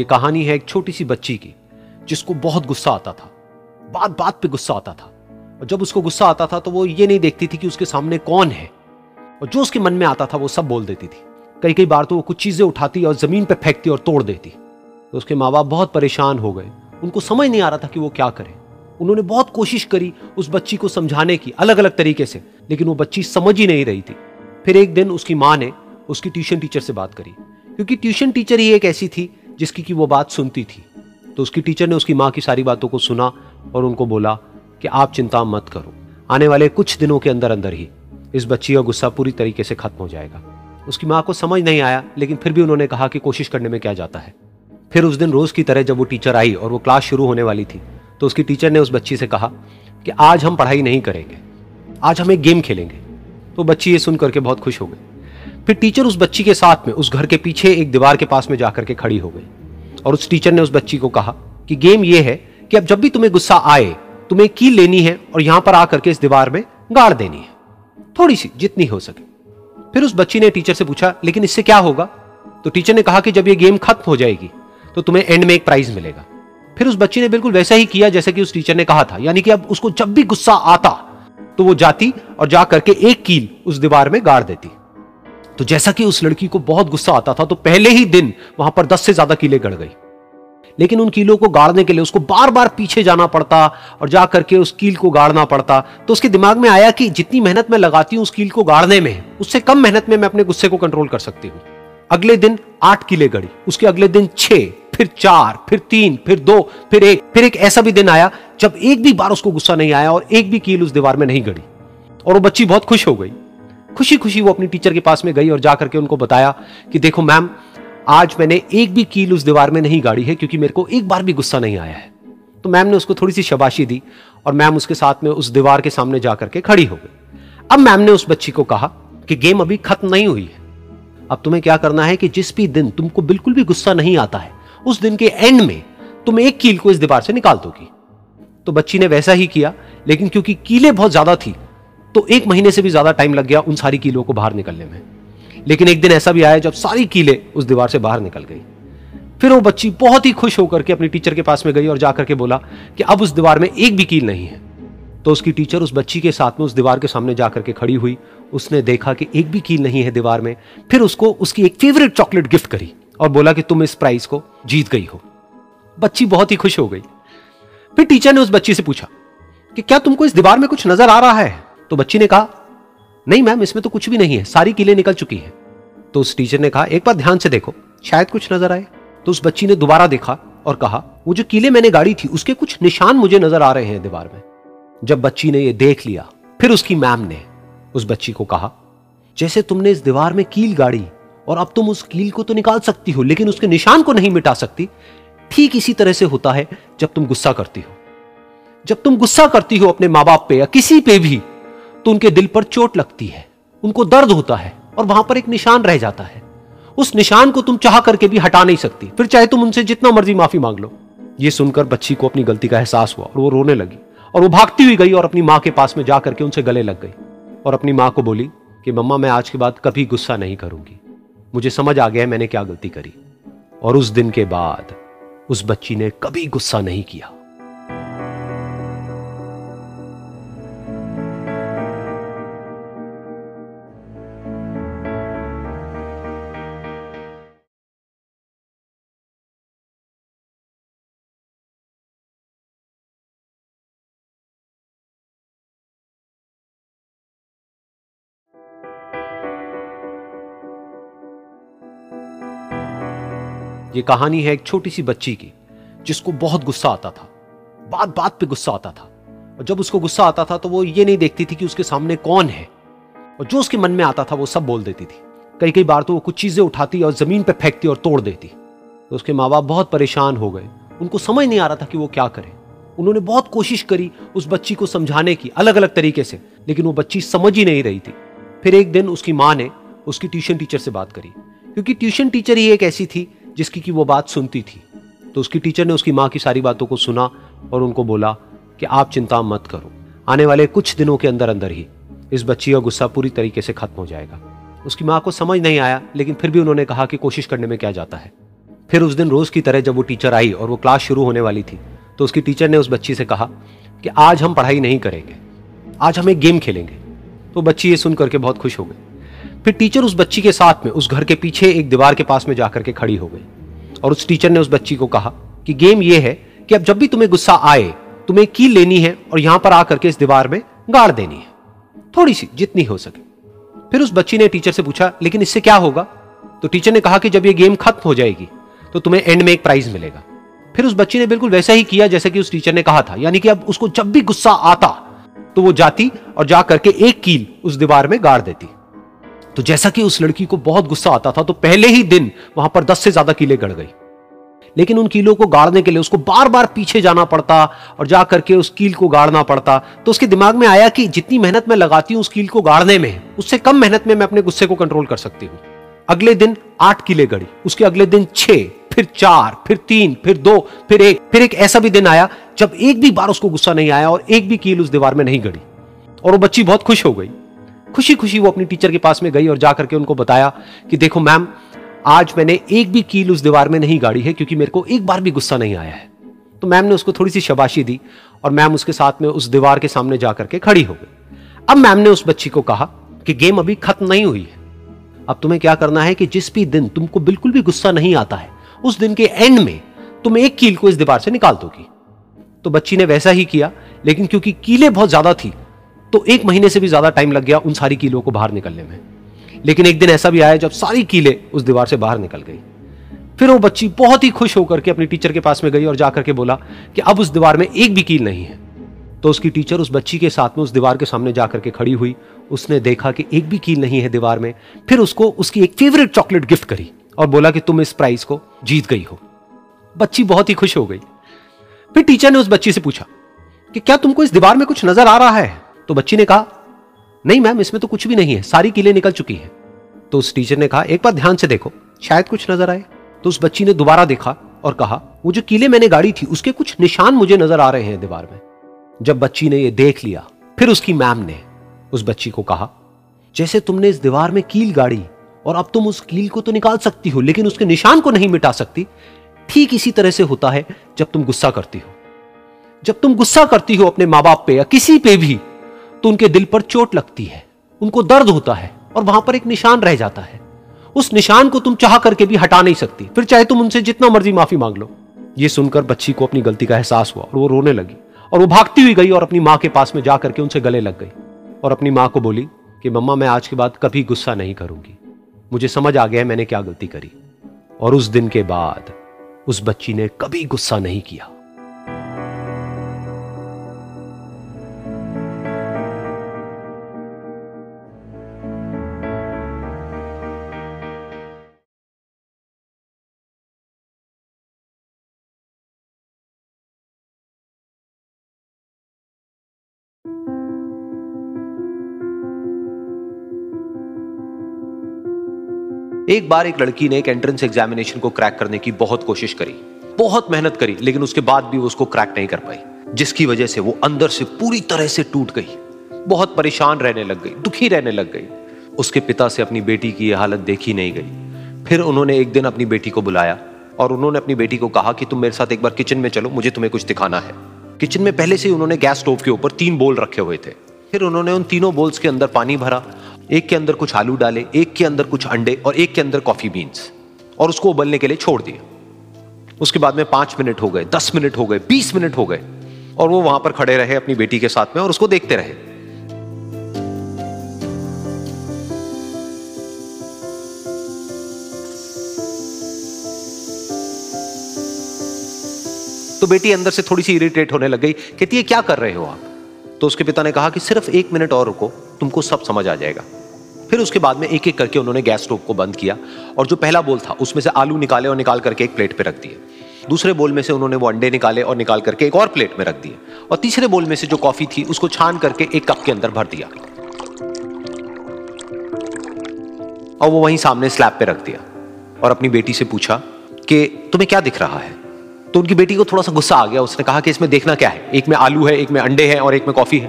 ये कहानी है एक छोटी सी बच्ची की, जिसको बहुत गुस्सा आता था। बात बात पे गुस्सा आता था। और जब उसको गुस्सा आता था तो वो ये नहीं देखती थी कि उसके सामने कौन है। और जो उसके मन में आता था वो सब बोल देती थी। कई कई बार तो वो कुछ चीज़ें उठाती और ज़मीन पर फेंकती और तोड़ देती। तो उसके माँ बाप बहुत परेशान हो गए। उनको समझ नहीं आ रहा था कि वो क्या करे। उन्होंने बहुत कोशिश करी उस बच्ची को समझाने की अलग अलग तरीके से, लेकिन वो बच्ची समझ ही नहीं रही थी। फिर एक दिन उसकी माँ ने उसकी ट्यूशन टीचर से बात करी। क्योंकि ट्यूशन टीचर ही एक ऐसी थी जिसकी की वो बात सुनती थी। तो उसकी टीचर ने उसकी माँ की सारी बातों को सुना और उनको बोला कि आप चिंता मत करो, आने वाले कुछ दिनों के अंदर अंदर ही इस बच्ची का गुस्सा पूरी तरीके से खत्म हो जाएगा। उसकी माँ को समझ नहीं आया, लेकिन फिर भी उन्होंने कहा कि कोशिश करने में क्या जाता है। फिर उस दिन रोज की तरह जब वो टीचर आई और वो क्लास शुरू होने वाली थी तो उसकी टीचर ने उस बच्ची से कहा कि आज हम पढ़ाई नहीं करेंगे, आज हम एक गेम खेलेंगे। तो बच्ची ये सुन करके बहुत खुश हो गई। फिर टीचर उस बच्ची के साथ में, उस घर के पीछे एक दीवार के पास में जाकर के खड़ी हो गई। और उस टीचर ने उस बच्ची को कहा कि गेम ये है कि अब जब भी तुम्हें गुस्सा आए, तुम्हें की लेनी है और यहाँ पर आकर के इस दीवार में गाड़ देनी है। थोड़ी सी, जितनी हो सके। फिर उस बच्ची ने टीचर से पूछा, लेकिन इससे क्या होगा? तो टीचर ने कहा कि जब ये गेम खत्म हो जाएगी तो तुम्हें एंड में एक प्राइज मिलेगा। फिर उस बच्ची ने बिल्कुल वैसा ही किया जैसे कि उस टीचर ने कहा था। यानी कि अब उसको जब भी गुस्सा आता तो वो जाती और जा करके एक कील उस दीवार में गाड़ देती। तो जैसा कि उस लड़की को बहुत गुस्सा आता था तो पहले ही दिन वहाँ पर दस से ज़्यादा कीले गड़ गई। लेकिन उन कीलों को गाड़ने के लिए उसको बार बार पीछे जाना पड़ता और जा करके उस कील को गाड़ना पड़ता। तो उसके दिमाग में आया कि जितनी मेहनत मैं लगाती हूँ उस कील को गाड़ने में, उससे कम मेहनत में मैं अपने गुस्से को कंट्रोल कर सकती हूँ। अगले दिन आठ किले गड़ी, उसके अगले दिन छह, फिर चार, फिर तीन, फिर दो, फिर एक फिर एक ऐसा भी दिन आया जब एक भी बार उसको गुस्सा नहीं आया और एक भी कील उस दीवार में नहीं गड़ी। और वो बच्ची बहुत खुश हो गई। खुशी खुशी वो अपनी टीचर के पास में गई और जाकर के उनको बताया कि देखो मैम आज मैंने एक भी कील उस दीवार में नहीं गाड़ी है क्योंकि मेरे को एक बार भी गुस्सा नहीं आया है। तो मैम ने उसको थोड़ी सी शबाशी दी और मैम उसके साथ में उस दीवार के सामने जाकर के खड़ी हो गई। अब मैम ने उस बच्ची को कहा कि गेम अभी खत्म नहीं हुई है। अब तुम्हें क्या करना है कि जिस भी दिन तुमको बिल्कुल भी गुस्सा नहीं आता है, उस दिन के एंड में तुम एक कील को इस दीवार से निकाल दोगी। तो बच्ची ने वैसा ही किया, लेकिन क्योंकि कीलें बहुत ज़्यादा थी तो एक महीने से भी ज़्यादा टाइम लग गया उन सारी कीलों को बाहर निकलने में। लेकिन एक दिन ऐसा भी आया जब सारी कीलें उस दीवार से बाहर निकल गई। फिर वो बच्ची बहुत ही खुश होकर के अपनी टीचर के पास में गई और जाकर के बोला कि अब उस दीवार में एक भी कील नहीं है। तो उसकी टीचर उस बच्ची के साथ में उस दीवार के सामने जाकर के खड़ी हुई, उसने देखा कि एक भी कील नहीं है दीवार में। फिर उसको उसकी एक फेवरेट चॉकलेट गिफ्ट करी और बोला कि तुम इस प्राइज को जीत गई हो। बच्ची बहुत ही खुश हो गई। फिर टीचर ने उस बच्ची से पूछा कि क्या तुमको इस दीवार में कुछ नज़र आ रहा है? तो बच्ची ने कहा, नहीं मैम, इसमें तो कुछ भी नहीं है, सारी कीलें निकल चुकी हैं। तो उस टीचर ने कहा, एक बार ध्यान से देखो, शायद कुछ नज़र आए। तो उस बच्ची ने दोबारा देखा और कहा, वो जो कीले मैंने गाड़ी थी, उसके कुछ निशान मुझे नज़र आ रहे हैं दीवार में। जब बच्ची ने ये देख लिया, फिर उसकी मैम ने उस बच्ची को कहा, जैसे तुमने इस दीवार में कील गाड़ी, और अब तुम उस कील को तो निकाल सकती हो, लेकिन उसके निशान को नहीं मिटा सकती, ठीक इसी तरह से होता है जब तुम गुस्सा करती हो। जब तुम गुस्सा करती हो अपने माँ बाप पे या किसी पे भी तो उनके दिल पर चोट लगती है, उनको दर्द होता है और वहाँ पर एक निशान रह जाता है। उस निशान को तुम चाह करके भी हटा नहीं सकती। फिर चाहे तुम उनसे जितना मर्ज़ी माफ़ी मांग लो। ये सुनकर बच्ची को अपनी गलती का एहसास हुआ और वो रोने लगी और वो भागती हुई गई और अपनी माँ के पास में जाकर के उनसे गले लग गई और अपनी माँ को बोली कि, मम्मा, मैं आज के बाद कभी गुस्सा नहीं करूँगी। मुझे समझ आ गया मैंने क्या गलती करी। और उस दिन के बाद उस बच्ची ने कभी गुस्सा नहीं किया। कहानी है एक छोटी सी बच्ची की, जिसको बहुत गुस्सा आता था। बात बात पे गुस्सा आता था। और जब उसको गुस्सा आता था तो वो ये नहीं देखती थी कि उसके सामने कौन है। और जो उसके मन में आता था वो सब बोल देती थी। कई कई बार तो वो कुछ चीज़ें उठाती और ज़मीन पे फेंकती और तोड़ देती। तो उसके माँ बाप बहुत परेशान हो गए। उनको समझ नहीं आ रहा था कि वो क्या करे। उन्होंने बहुत कोशिश करी उस बच्ची को समझाने की अलग अलग तरीके से, लेकिन वो बच्ची समझ ही नहीं रही थी। फिर एक दिन उसकी माँ ने उसकी ट्यूशन टीचर से बात करी। क्योंकि ट्यूशन टीचर ही एक ऐसी थी जिसकी की वो बात सुनती थी। तो उसकी टीचर ने उसकी माँ की सारी बातों को सुना और उनको बोला कि आप चिंता मत करो, आने वाले कुछ दिनों के अंदर अंदर ही इस बच्ची का गुस्सा पूरी तरीके से खत्म हो जाएगा। उसकी माँ को समझ नहीं आया, लेकिन फिर भी उन्होंने कहा कि कोशिश करने में क्या जाता है। फिर उस दिन रोज की तरह जब वो टीचर आई और वो क्लास शुरू होने वाली थी तो उसकी टीचर ने उस बच्ची से कहा कि आज हम पढ़ाई नहीं करेंगे, आज हम एक गेम खेलेंगे। तो बच्ची ये सुन करके बहुत खुश हो गई। फिर टीचर उस बच्ची के साथ में, उस घर के पीछे एक दीवार के पास में जाकर के खड़ी हो गई। और उस टीचर ने उस बच्ची को कहा कि गेम ये है कि अब जब भी तुम्हें गुस्सा आए, तुम्हें कील लेनी है और यहाँ पर आकर के इस दीवार में गाड़ देनी है। थोड़ी सी जितनी हो सके। फिर उस बच्ची ने टीचर से पूछा, लेकिन इससे क्या होगा? तो टीचर ने कहा कि जब ये गेम खत्म हो जाएगी तो तुम्हें एंड में एक प्राइज मिलेगा। फिर उस बच्ची ने बिल्कुल वैसा ही किया जैसा कि उस टीचर ने कहा था, यानी कि अब उसको जब भी गुस्सा आता तो वो जाती और जा करके एक कील उस दीवार में गाड़ देती। तो जैसा कि उस लड़की को बहुत गुस्सा आता था तो पहले ही दिन वहाँ पर दस से ज़्यादा कीले गड़ गई। लेकिन उन कीलों को गाड़ने के लिए उसको बार बार पीछे जाना पड़ता और जा करके उस कील को गाड़ना पड़ता। तो उसके दिमाग में आया कि जितनी मेहनत मैं लगाती हूँ उस कील को गाड़ने में, उससे कम मेहनत में मैं अपने गुस्से को कंट्रोल कर सकती हूँ। अगले दिन आठ किले गड़ी, उसके अगले दिन छह, फिर चार, फिर तीन, फिर दो, फिर एक फिर एक ऐसा भी दिन आया जब एक भी बार उसको गुस्सा नहीं आया और एक भी कील उस दीवार में नहीं गड़ी। और वो बच्ची बहुत खुश हो गई। खुशी खुशी वो अपनी टीचर के पास में गई और जा करके उनको बताया कि देखो मैम आज मैंने एक भी कील उस दीवार में नहीं गाड़ी है क्योंकि मेरे को एक बार भी गुस्सा नहीं आया है। तो मैम ने उसको थोड़ी सी शबाशी दी और मैम उसके साथ में उस दीवार के सामने जाकर के खड़ी हो गई। अब मैम ने उस बच्ची को कहा कि गेम अभी खत्म नहीं हुई है। अब तुम्हें क्या करना है कि जिस भी दिन तुमको बिल्कुल भी गुस्सा नहीं आता है, उस दिन के एंड में तुम एक कील को इस दीवार से निकाल दोगी। तो बच्ची ने वैसा ही किया, लेकिन क्योंकि कीले बहुत ज़्यादा थी तो एक महीने से भी ज़्यादा टाइम लग गया उन सारी कीलों को बाहर निकलने में। लेकिन एक दिन ऐसा भी आया जब सारी कीले उस दीवार से बाहर निकल गई। फिर वो बच्ची बहुत ही खुश होकर के अपनी टीचर के पास में गई और जाकर के बोला कि अब उस दीवार में एक भी कील नहीं है। तो उसकी टीचर उस बच्ची के साथ में उस दीवार के सामने जाकर के खड़ी हुई। उसने देखा कि एक भी कील नहीं है दीवार में। फिर उसको उसकी एक फेवरेट चॉकलेट गिफ्ट करी और बोला कि तुम इस प्राइज को जीत गई हो। बच्ची बहुत ही खुश हो गई। फिर टीचर ने उस बच्ची से पूछा कि क्या तुमको इस दीवार में कुछ नज़र आ रहा है? तो बच्ची ने कहा, नहीं मैम, इसमें तो कुछ भी नहीं है, सारी कीले निकल चुकी है। तो उस टीचर ने कहा, एक बार ध्यान से देखो, शायद कुछ नज़र आए। तो उस बच्ची ने दोबारा देखा और कहा, वो जो कीले मैंने गाड़ी थी, उसके कुछ निशान मुझे नज़र आ रहे हैं दीवार में। जब बच्ची ने यह देख लिया, फिर उसकी मैम ने उस बच्ची को कहा, जैसे तुमने इस दीवार में कील गाड़ी, और अब तुम उस कील को तो निकाल सकती हो, लेकिन उसके निशान को नहीं मिटा सकती, ठीक इसी तरह से होता है जब तुम गुस्सा करती हो। जब तुम गुस्सा करती हो अपने माँ बाप पे या किसी पे भी तो उनके दिल पर चोट लगती है, उनको दर्द होता है और वहाँ पर एक निशान रह जाता है। उस निशान को तुम चाह करके भी हटा नहीं सकती। फिर चाहे तुम उनसे जितना मर्ज़ी माफ़ी मांग लो। ये सुनकर बच्ची को अपनी गलती का एहसास हुआ और वो रोने लगी और वो भागती हुई गई और अपनी माँ के पास में जाकर के उनसे गले लग गई और अपनी माँ को बोली कि, मम्मा, मैं आज के बाद कभी गुस्सा नहीं करूँगी। मुझे समझ आ गया मैंने क्या गलती करी। और उस दिन के बाद उस बच्ची ने कभी गुस्सा नहीं किया। एक बार एक लड़की ने एक एंट्रेंस एग्जामिनेशन को क्रैक करने की बहुत कोशिश करी। बहुत मेहनत करी, लेकिन उसके बाद भी वो उसको क्रैक नहीं कर पाई, जिसकी वजह से वो अंदर से पूरी तरह से टूट गई। बहुत परेशान रहने लग गई, दुखी रहने लग गई। उसके पिता से अपनी बेटी की यह हालत देखी नहीं गई। फिर उन्होंने एक दिन अपनी बेटी को बुलाया और उन्होंने अपनी बेटी को कहा कि तुम मेरे साथ एक बार किचन में चलो, मुझे तुम्हें कुछ दिखाना है। किचन में पहले से ही उन्होंने गैस स्टोव के ऊपर तीन बोल रखे हुए थे। फिर उन्होंने उन तीनों बोल्स के अंदर पानी भरा एक के अंदर कुछ आलू डाले, एक के अंदर कुछ अंडे और एक के अंदर कॉफ़ी बीन्स और उसको उबलने के लिए छोड़ दिया। उसके बाद में पाँच मिनट हो गए, दस मिनट हो गए, बीस मिनट हो गए और वो वहाँ पर खड़े रहे अपनी बेटी के साथ में और उसको देखते रहे। तो बेटी अंदर से थोड़ी सी इरिटेट होने लग गई, कहती है, क्या कर रहे हो आप? तो उसके पिता ने कहा कि सिर्फ़ एक मिनट और रुको, तुमको सब समझ आ जाएगा। फिर उसके बाद में एक एक करके उन्होंने गैस स्टोव को बंद किया और जो पहला बोल था, उसमें से आलू निकाले और निकाल करके एक प्लेट पे रख दिए। दूसरे बोल में से उन्होंने वो अंडे निकाले और निकाल करके एक और प्लेट में रख दिए। और तीसरे बोल में से जो कॉफ़ी थी, उसको छान करके एक कप के अंदर भर दिया। और वो वहीं सामने स्लैब पे रख दिया और अपनी बेटी से पूछा कि, तुम्हें क्या दिख रहा है? तो उनकी बेटी को थोड़ा सा गुस्सा आ गया। उसने कहा कि इसमें देखना क्या है? एक में आलू है, एक में अंडे हैं और एक में कॉफ़ी है।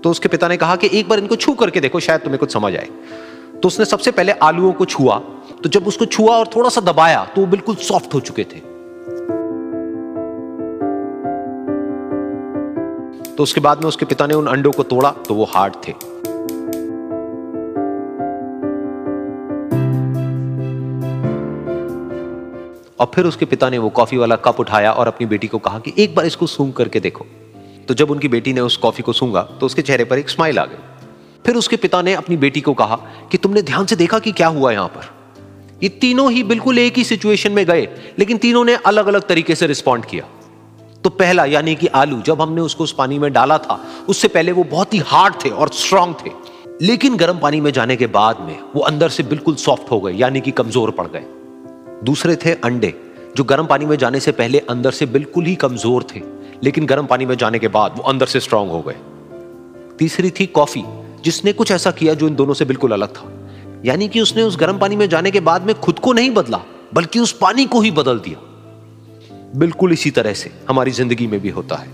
तो उसके पिता ने कहा कि एक बार इनको छू करके देखो, शायद तुम्हें कुछ समझ आए। तो उसने सबसे पहले आलूओं को छुआ। तो जब उसको छुआ और थोड़ा सा दबाया तो वो बिल्कुल सॉफ्ट हो चुके थे। तो उसके बाद में उसके पिता ने उन अंडों को तोड़ा तो वो हार्ड थे। और फिर उसके पिता ने वो कॉफ़ी वाला कप उठाया और अपनी बेटी को कहा कि एक बार इसको सूंघ करके देखो। तो जब उनकी बेटी ने उस कॉफ़ी को सूंघा तो उसके चेहरे पर एक स्माइल आ गई। फिर उसके पिता ने अपनी बेटी को कहा कि तुमने ध्यान से देखा कि क्या हुआ यहाँ पर? ये तीनों ही बिल्कुल एक ही सिचुएशन में गए, लेकिन तीनों ने अलग अलग तरीके से रिस्पॉन्ड किया। तो पहला, यानी कि आलू, जब हमने उसको उस पानी में डाला था, उससे पहले वो बहुत ही हार्ड थे और स्ट्रांग थे। लेकिन गर्म पानी में जाने के बाद में वो अंदर से बिल्कुल सॉफ्ट हो गए, यानी कि कमज़ोर पड़ गए। दूसरे थे अंडे, जो गर्म पानी में जाने से पहले अंदर से बिल्कुल ही कमज़ोर थे, लेकिन गर्म पानी में जाने के बाद वो अंदर से स्ट्रांग हो गए। तीसरी थी कॉफ़ी जिसने कुछ ऐसा किया जो इन दोनों से बिल्कुल अलग था। यानी कि उसने उस गर्म पानी में जाने के बाद में खुद को नहीं बदला, बल्कि उस पानी को ही बदल दिया। बिल्कुल इसी तरह से हमारी ज़िंदगी में भी होता है।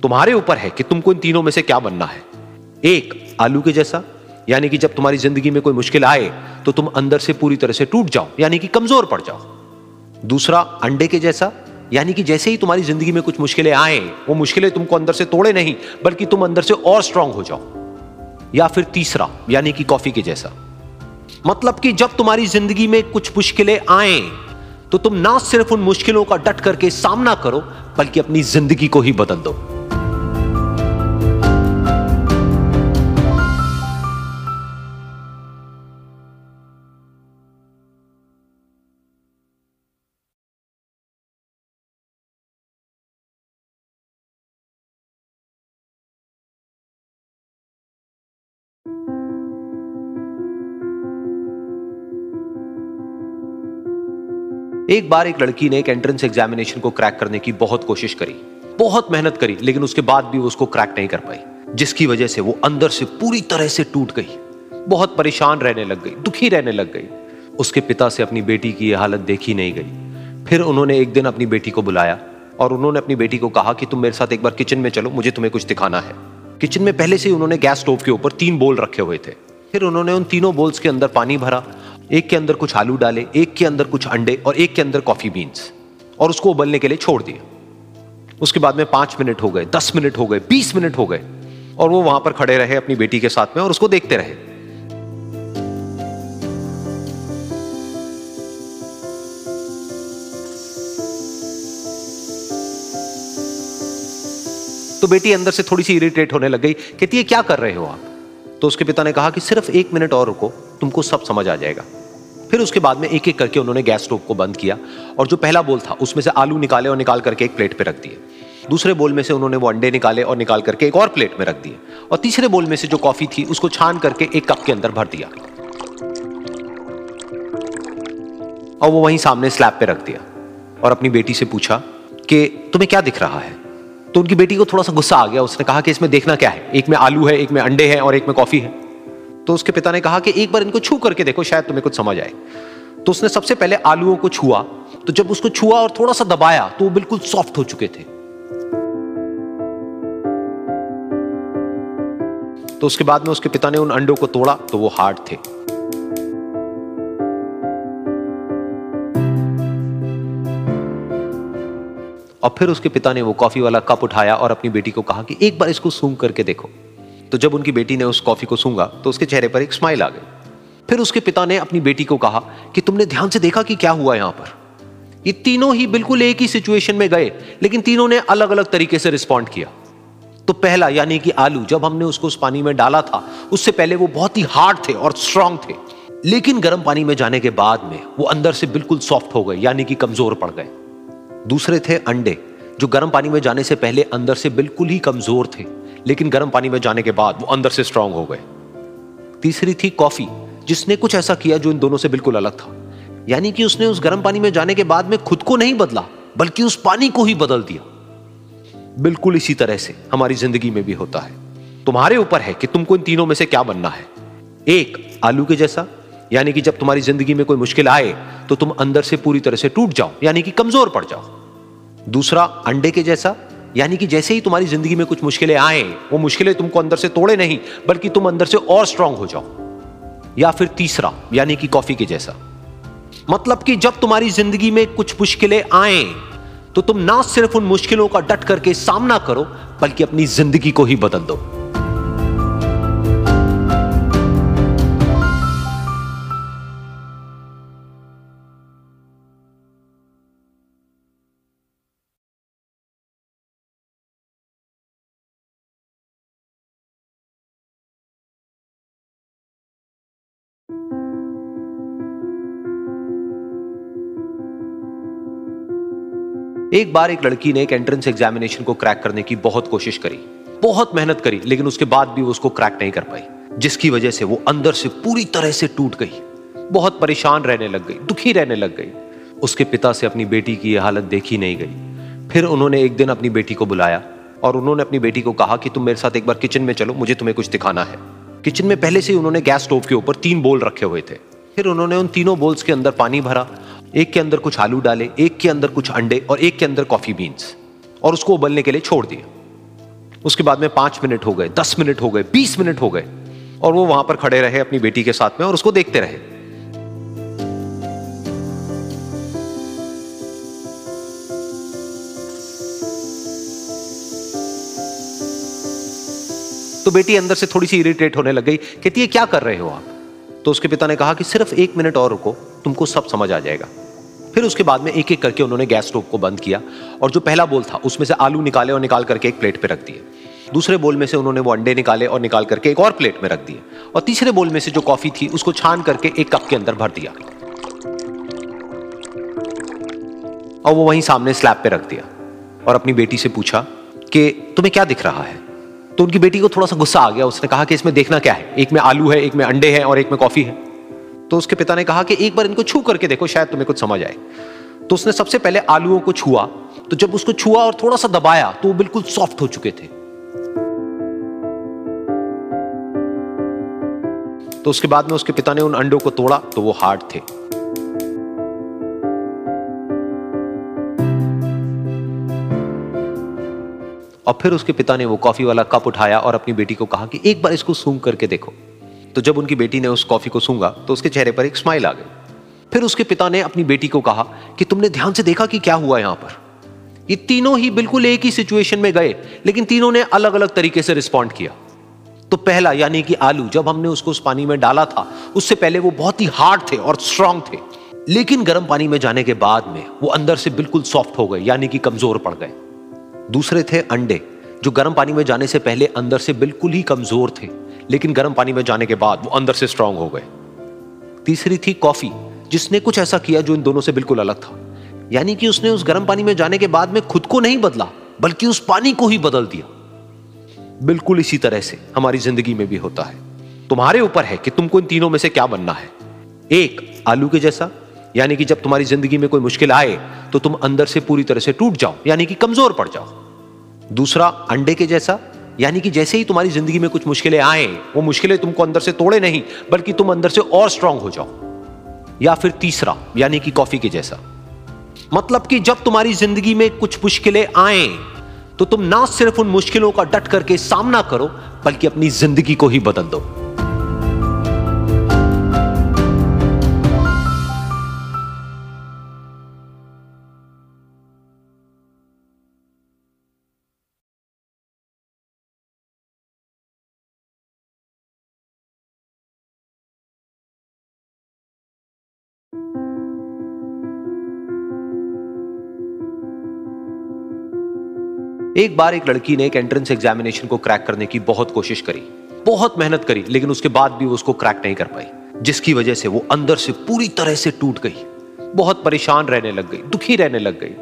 तुम्हारे ऊपर है कि तुमको इन तीनों में से क्या बनना है? एक, आलू के जैसा यानी कि जब तुम्हारी ज़िंदगी में कोई मुश्किल आए तो तुम अंदर से पूरी तरह से टूट जाओ, यानी कि कमज़ोर पड़ जाओ। दूसरा, अंडे के जैसा, यानी कि जैसे ही तुम्हारी ज़िंदगी में कुछ मुश्किलें आए, वो मुश्किलें तुमको अंदर से तोड़े नहीं, बल्कि तुम अंदर से और स्ट्रांग हो जाओ। या फिर तीसरा, यानी कि कॉफ़ी के जैसा। मतलब कि जब तुम्हारी ज़िंदगी में कुछ मुश्किलें आए तो तुम ना सिर्फ़ उन मुश्किलों का डट करके सामना करो, बल्कि अपनी ज़िंदगी को ही बदल दो। एक बार एक लड़की ने एक एंट्रेंस एग्जामिनेशन को क्रैक करने की बहुत कोशिश करी। बहुत मेहनत करी, लेकिन उसके बाद भी वो उसको क्रैक नहीं कर पाई, जिसकी वजह से वो अंदर से पूरी तरह से टूट गई। बहुत परेशान रहने लग गई, दुखी रहने लग गई। उसके पिता से अपनी बेटी की यह हालत देखी नहीं गई। फिर उन्होंने एक दिन अपनी बेटी को बुलाया और उन्होंने अपनी बेटी को कहा कि तुम मेरे साथ एक बार किचन में चलो, मुझे तुम्हें कुछ दिखाना है। किचन में पहले से ही उन्होंने गैस स्टोव के ऊपर तीन बोल रखे हुए थे। फिर उन्होंने उन तीनों बोल्स के अंदर पानी भरा एक के अंदर कुछ आलू डाले, एक के अंदर कुछ अंडे और एक के अंदर कॉफ़ी बीन्स और उसको उबलने के लिए छोड़ दिया। उसके बाद में पाँच मिनट हो गए, दस मिनट हो गए, बीस मिनट हो गए और वो वहाँ पर खड़े रहे अपनी बेटी के साथ में और उसको देखते रहे। तो बेटी अंदर से थोड़ी सी इरिटेट होने लग गई, कहती है क्या कर रहे हो आप? तो उसके पिता ने कहा कि, सिर्फ़ एक मिनट और रुको, तुमको सब समझ आ जाएगा। फिर उसके बाद में एक एक करके उन्होंने गैस स्टोव को बंद किया और जो पहला बोल था, उसमें से आलू निकाले और निकाल करके एक प्लेट पे रख दिए। दूसरे बोल में से उन्होंने वो अंडे निकाले और निकाल करके एक और प्लेट में रख दिए। और तीसरे बोल में से जो कॉफ़ी थी, उसको छान करके एक कप के अंदर भर दिया। और वो वहीं सामने स्लैब पे रख दिया और अपनी बेटी से पूछा कि, तुम्हें क्या दिख रहा है? तो उनकी बेटी को थोड़ा सा गुस्सा आ गया। उसने कहा कि, इसमें देखना क्या है? एक में आलू है, एक में अंडे हैं और एक में कॉफ़ी है। तो उसके पिता ने कहा कि एक बार इनको छू करके देखो, शायद तुम्हें कुछ समझ आए। तो उसने सबसे पहले आलूओं को छुआ। तो जब उसको छुआ और थोड़ा सा दबाया तो वो बिल्कुल सॉफ्ट हो चुके थे। तो उसके बाद में उसके पिता ने उन अंडों को तोड़ा तो वो हार्ड थे। और फिर उसके पिता ने वो कॉफ़ी वाला कप उठाया और अपनी बेटी को कहा कि एक बार इसको सूंघ करके देखो। तो जब उनकी बेटी ने उस कॉफ़ी को सूंघा तो उसके चेहरे पर एक स्माइल आ गई। फिर उसके पिता ने अपनी बेटी को कहा कि तुमने ध्यान से देखा कि क्या हुआ यहाँ पर? ये तीनों ही बिल्कुल एक ही सिचुएशन में गए, लेकिन तीनों ने अलग अलग तरीके से रिस्पॉन्ड किया। तो पहला, यानी कि आलू, जब हमने उसको उस पानी में डाला था, उससे पहले वो बहुत ही हार्ड थे और स्ट्रांग थे। लेकिन गर्म पानी में जाने के बाद में वो अंदर से बिल्कुल सॉफ्ट हो गए, यानी कि कमज़ोर पड़ गए। दूसरे थे अंडे, जो गर्म पानी में जाने से पहले अंदर से बिल्कुल ही कमज़ोर थे। लेकिन गर्म पानी में जाने के बाद वो अंदर से स्ट्रांग हो गए। तीसरी थी कॉफ़ी जिसने कुछ ऐसा किया जो इन दोनों से बिल्कुल अलग था। यानी कि उसने उस गर्म पानी में जाने के बाद में खुद को नहीं बदला, बल्कि उस पानी को ही बदल दिया। बिल्कुल इसी तरह से हमारी ज़िंदगी में भी होता है। तुम्हारे ऊपर है कि तुमको इन तीनों में से क्या बनना है। एक, आलू के जैसा, यानी कि जब तुम्हारी ज़िंदगी में कोई मुश्किल आए तो तुम अंदर से पूरी तरह से टूट जाओ, यानी कि कमज़ोर पड़ जाओ। दूसरा, अंडे के जैसा यानी कि जैसे ही तुम्हारी ज़िंदगी में कुछ मुश्किलें आए, वो मुश्किलें तुमको अंदर से तोड़े नहीं, बल्कि तुम अंदर से और स्ट्रांग हो जाओ। या फिर तीसरा, यानी कि कॉफ़ी के जैसा। मतलब कि जब तुम्हारी ज़िंदगी में कुछ मुश्किलें आए तो तुम ना सिर्फ़ उन मुश्किलों का डट करके सामना करो, बल्कि अपनी ज़िंदगी को ही बदल दो। एक बार एक लड़की ने एक एंट्रेंस एग्जामिनेशन को क्रैक करने की बहुत कोशिश करी। बहुत मेहनत करी, लेकिन उसके बाद भी वो उसको क्रैक नहीं कर पाई, जिसकी वजह से वो अंदर से पूरी तरह से टूट गई। बहुत परेशान रहने लग गई, दुखी रहने लग गई। उसके पिता से अपनी बेटी की यह हालत देखी नहीं गई। फिर उन्होंने एक दिन अपनी बेटी को बुलाया और उन्होंने अपनी बेटी को कहा कि तुम मेरे साथ एक बार किचन में चलो, मुझे तुम्हें कुछ दिखाना है। किचन में पहले से ही उन्होंने गैस स्टोव के ऊपर तीन बोल रखे हुए थे। फिर उन्होंने उन तीनों बोल्स के अंदर पानी भरा एक के अंदर कुछ आलू डाले, एक के अंदर कुछ अंडे और एक के अंदर कॉफ़ी बीन्स और उसको उबलने के लिए छोड़ दिया। उसके बाद में पाँच मिनट हो गए, दस मिनट हो गए, बीस मिनट हो गए और वो वहाँ पर खड़े रहे अपनी बेटी के साथ में और उसको देखते रहे। तो बेटी अंदर से थोड़ी सी इरिटेट होने लग गई, कहती है, क्या कर रहे हो आप? तो उसके पिता ने कहा कि, सिर्फ़ एक मिनट और रुको, तुमको सब समझ आ जाएगा। फिर उसके बाद में एक एक करके उन्होंने गैस स्टोव को बंद किया और जो पहला बोल था, उसमें से आलू निकाले और निकाल करके एक प्लेट पे रख दिए। दूसरे बोल में से उन्होंने वो अंडे निकाले और निकाल करके एक और प्लेट में रख दिए। और तीसरे बोल में से जो कॉफ़ी थी, उसको छान करके एक कप के अंदर भर दिया। और वो वहीं सामने स्लैब पे रख दिया और अपनी बेटी से पूछा कि, तुम्हें क्या दिख रहा है? तो उनकी बेटी को थोड़ा सा गुस्सा आ गया। उसने कहा कि, इसमें देखना क्या है? एक में आलू है, एक में अंडे हैं और एक में कॉफ़ी है। तो उसके पिता ने कहा कि एक बार इनको छू करके देखो, शायद तुम्हें कुछ समझ आए। तो उसने सबसे पहले आलूओं को छुआ। तो जब उसको छुआ और थोड़ा सा दबाया तो वो बिल्कुल सॉफ्ट हो चुके थे। तो उसके बाद में उसके पिता ने उन अंडों को तोड़ा तो वो हार्ड थे। और फिर उसके पिता ने वो कॉफ़ी वाला कप उठाया और अपनी बेटी को कहा कि एक बार इसको सूंघ करके देखो। तो जब उनकी बेटी ने उस कॉफ़ी को सूंघा तो उसके चेहरे पर एक स्माइल आ गई। फिर उसके पिता ने अपनी बेटी को कहा कि, तुमने ध्यान से देखा कि क्या हुआ यहाँ पर? ये तीनों ही बिल्कुल एक ही सिचुएशन में गए, लेकिन तीनों ने अलग अलग तरीके से रिस्पॉन्ड किया। तो पहला, यानी कि आलू, जब हमने उसको उस पानी में डाला था, उससे पहले वो बहुत ही हार्ड थे और स्ट्रांग थे। लेकिन गर्म पानी में जाने के बाद में वो अंदर से बिल्कुल सॉफ्ट हो गए, यानी कि कमज़ोर पड़ गए। दूसरे थे अंडे, जो गर्म पानी में जाने से पहले अंदर से बिल्कुल ही कमज़ोर थे। लेकिन गर्म पानी में जाने के बाद वो अंदर से स्ट्रांग हो गए। तीसरी थी कॉफ़ी जिसने कुछ ऐसा किया जो इन दोनों से बिल्कुल अलग था। यानी कि उसने उस गर्म पानी में जाने के बाद में खुद को नहीं बदला, बल्कि उस पानी को ही बदल दिया। बिल्कुल इसी तरह से हमारी ज़िंदगी में भी होता है। तुम्हारे ऊपर है कि तुमको इन तीनों में से क्या बनना है। एक, आलू के जैसा, यानी कि जब तुम्हारी ज़िंदगी में कोई मुश्किल आए तो तुम अंदर से पूरी तरह से टूट जाओ, यानी कि कमज़ोर पड़ जाओ। दूसरा, अंडे के जैसा यानी कि जैसे ही तुम्हारी ज़िंदगी में कुछ मुश्किलें आए, वो मुश्किलें तुमको अंदर से तोड़े नहीं, बल्कि तुम अंदर से और स्ट्रांग हो जाओ। या फिर तीसरा, यानी कि कॉफ़ी के जैसा। मतलब कि जब तुम्हारी ज़िंदगी में कुछ मुश्किलें आए तो तुम ना सिर्फ़ उन मुश्किलों का डट करके सामना करो, बल्कि अपनी ज़िंदगी को ही बदल दो। एक बार एक लड़की ने एक एंट्रेंस एग्जामिनेशन को क्रैक करने की बहुत कोशिश करी। बहुत मेहनत करी, लेकिन उसके बाद भी उसको क्रैक नहीं कर पाई, जिसकी वजह से वो अंदर से पूरी तरह से टूट गई। बहुत परेशान रहने लग गई, दुखी रहने लग गई।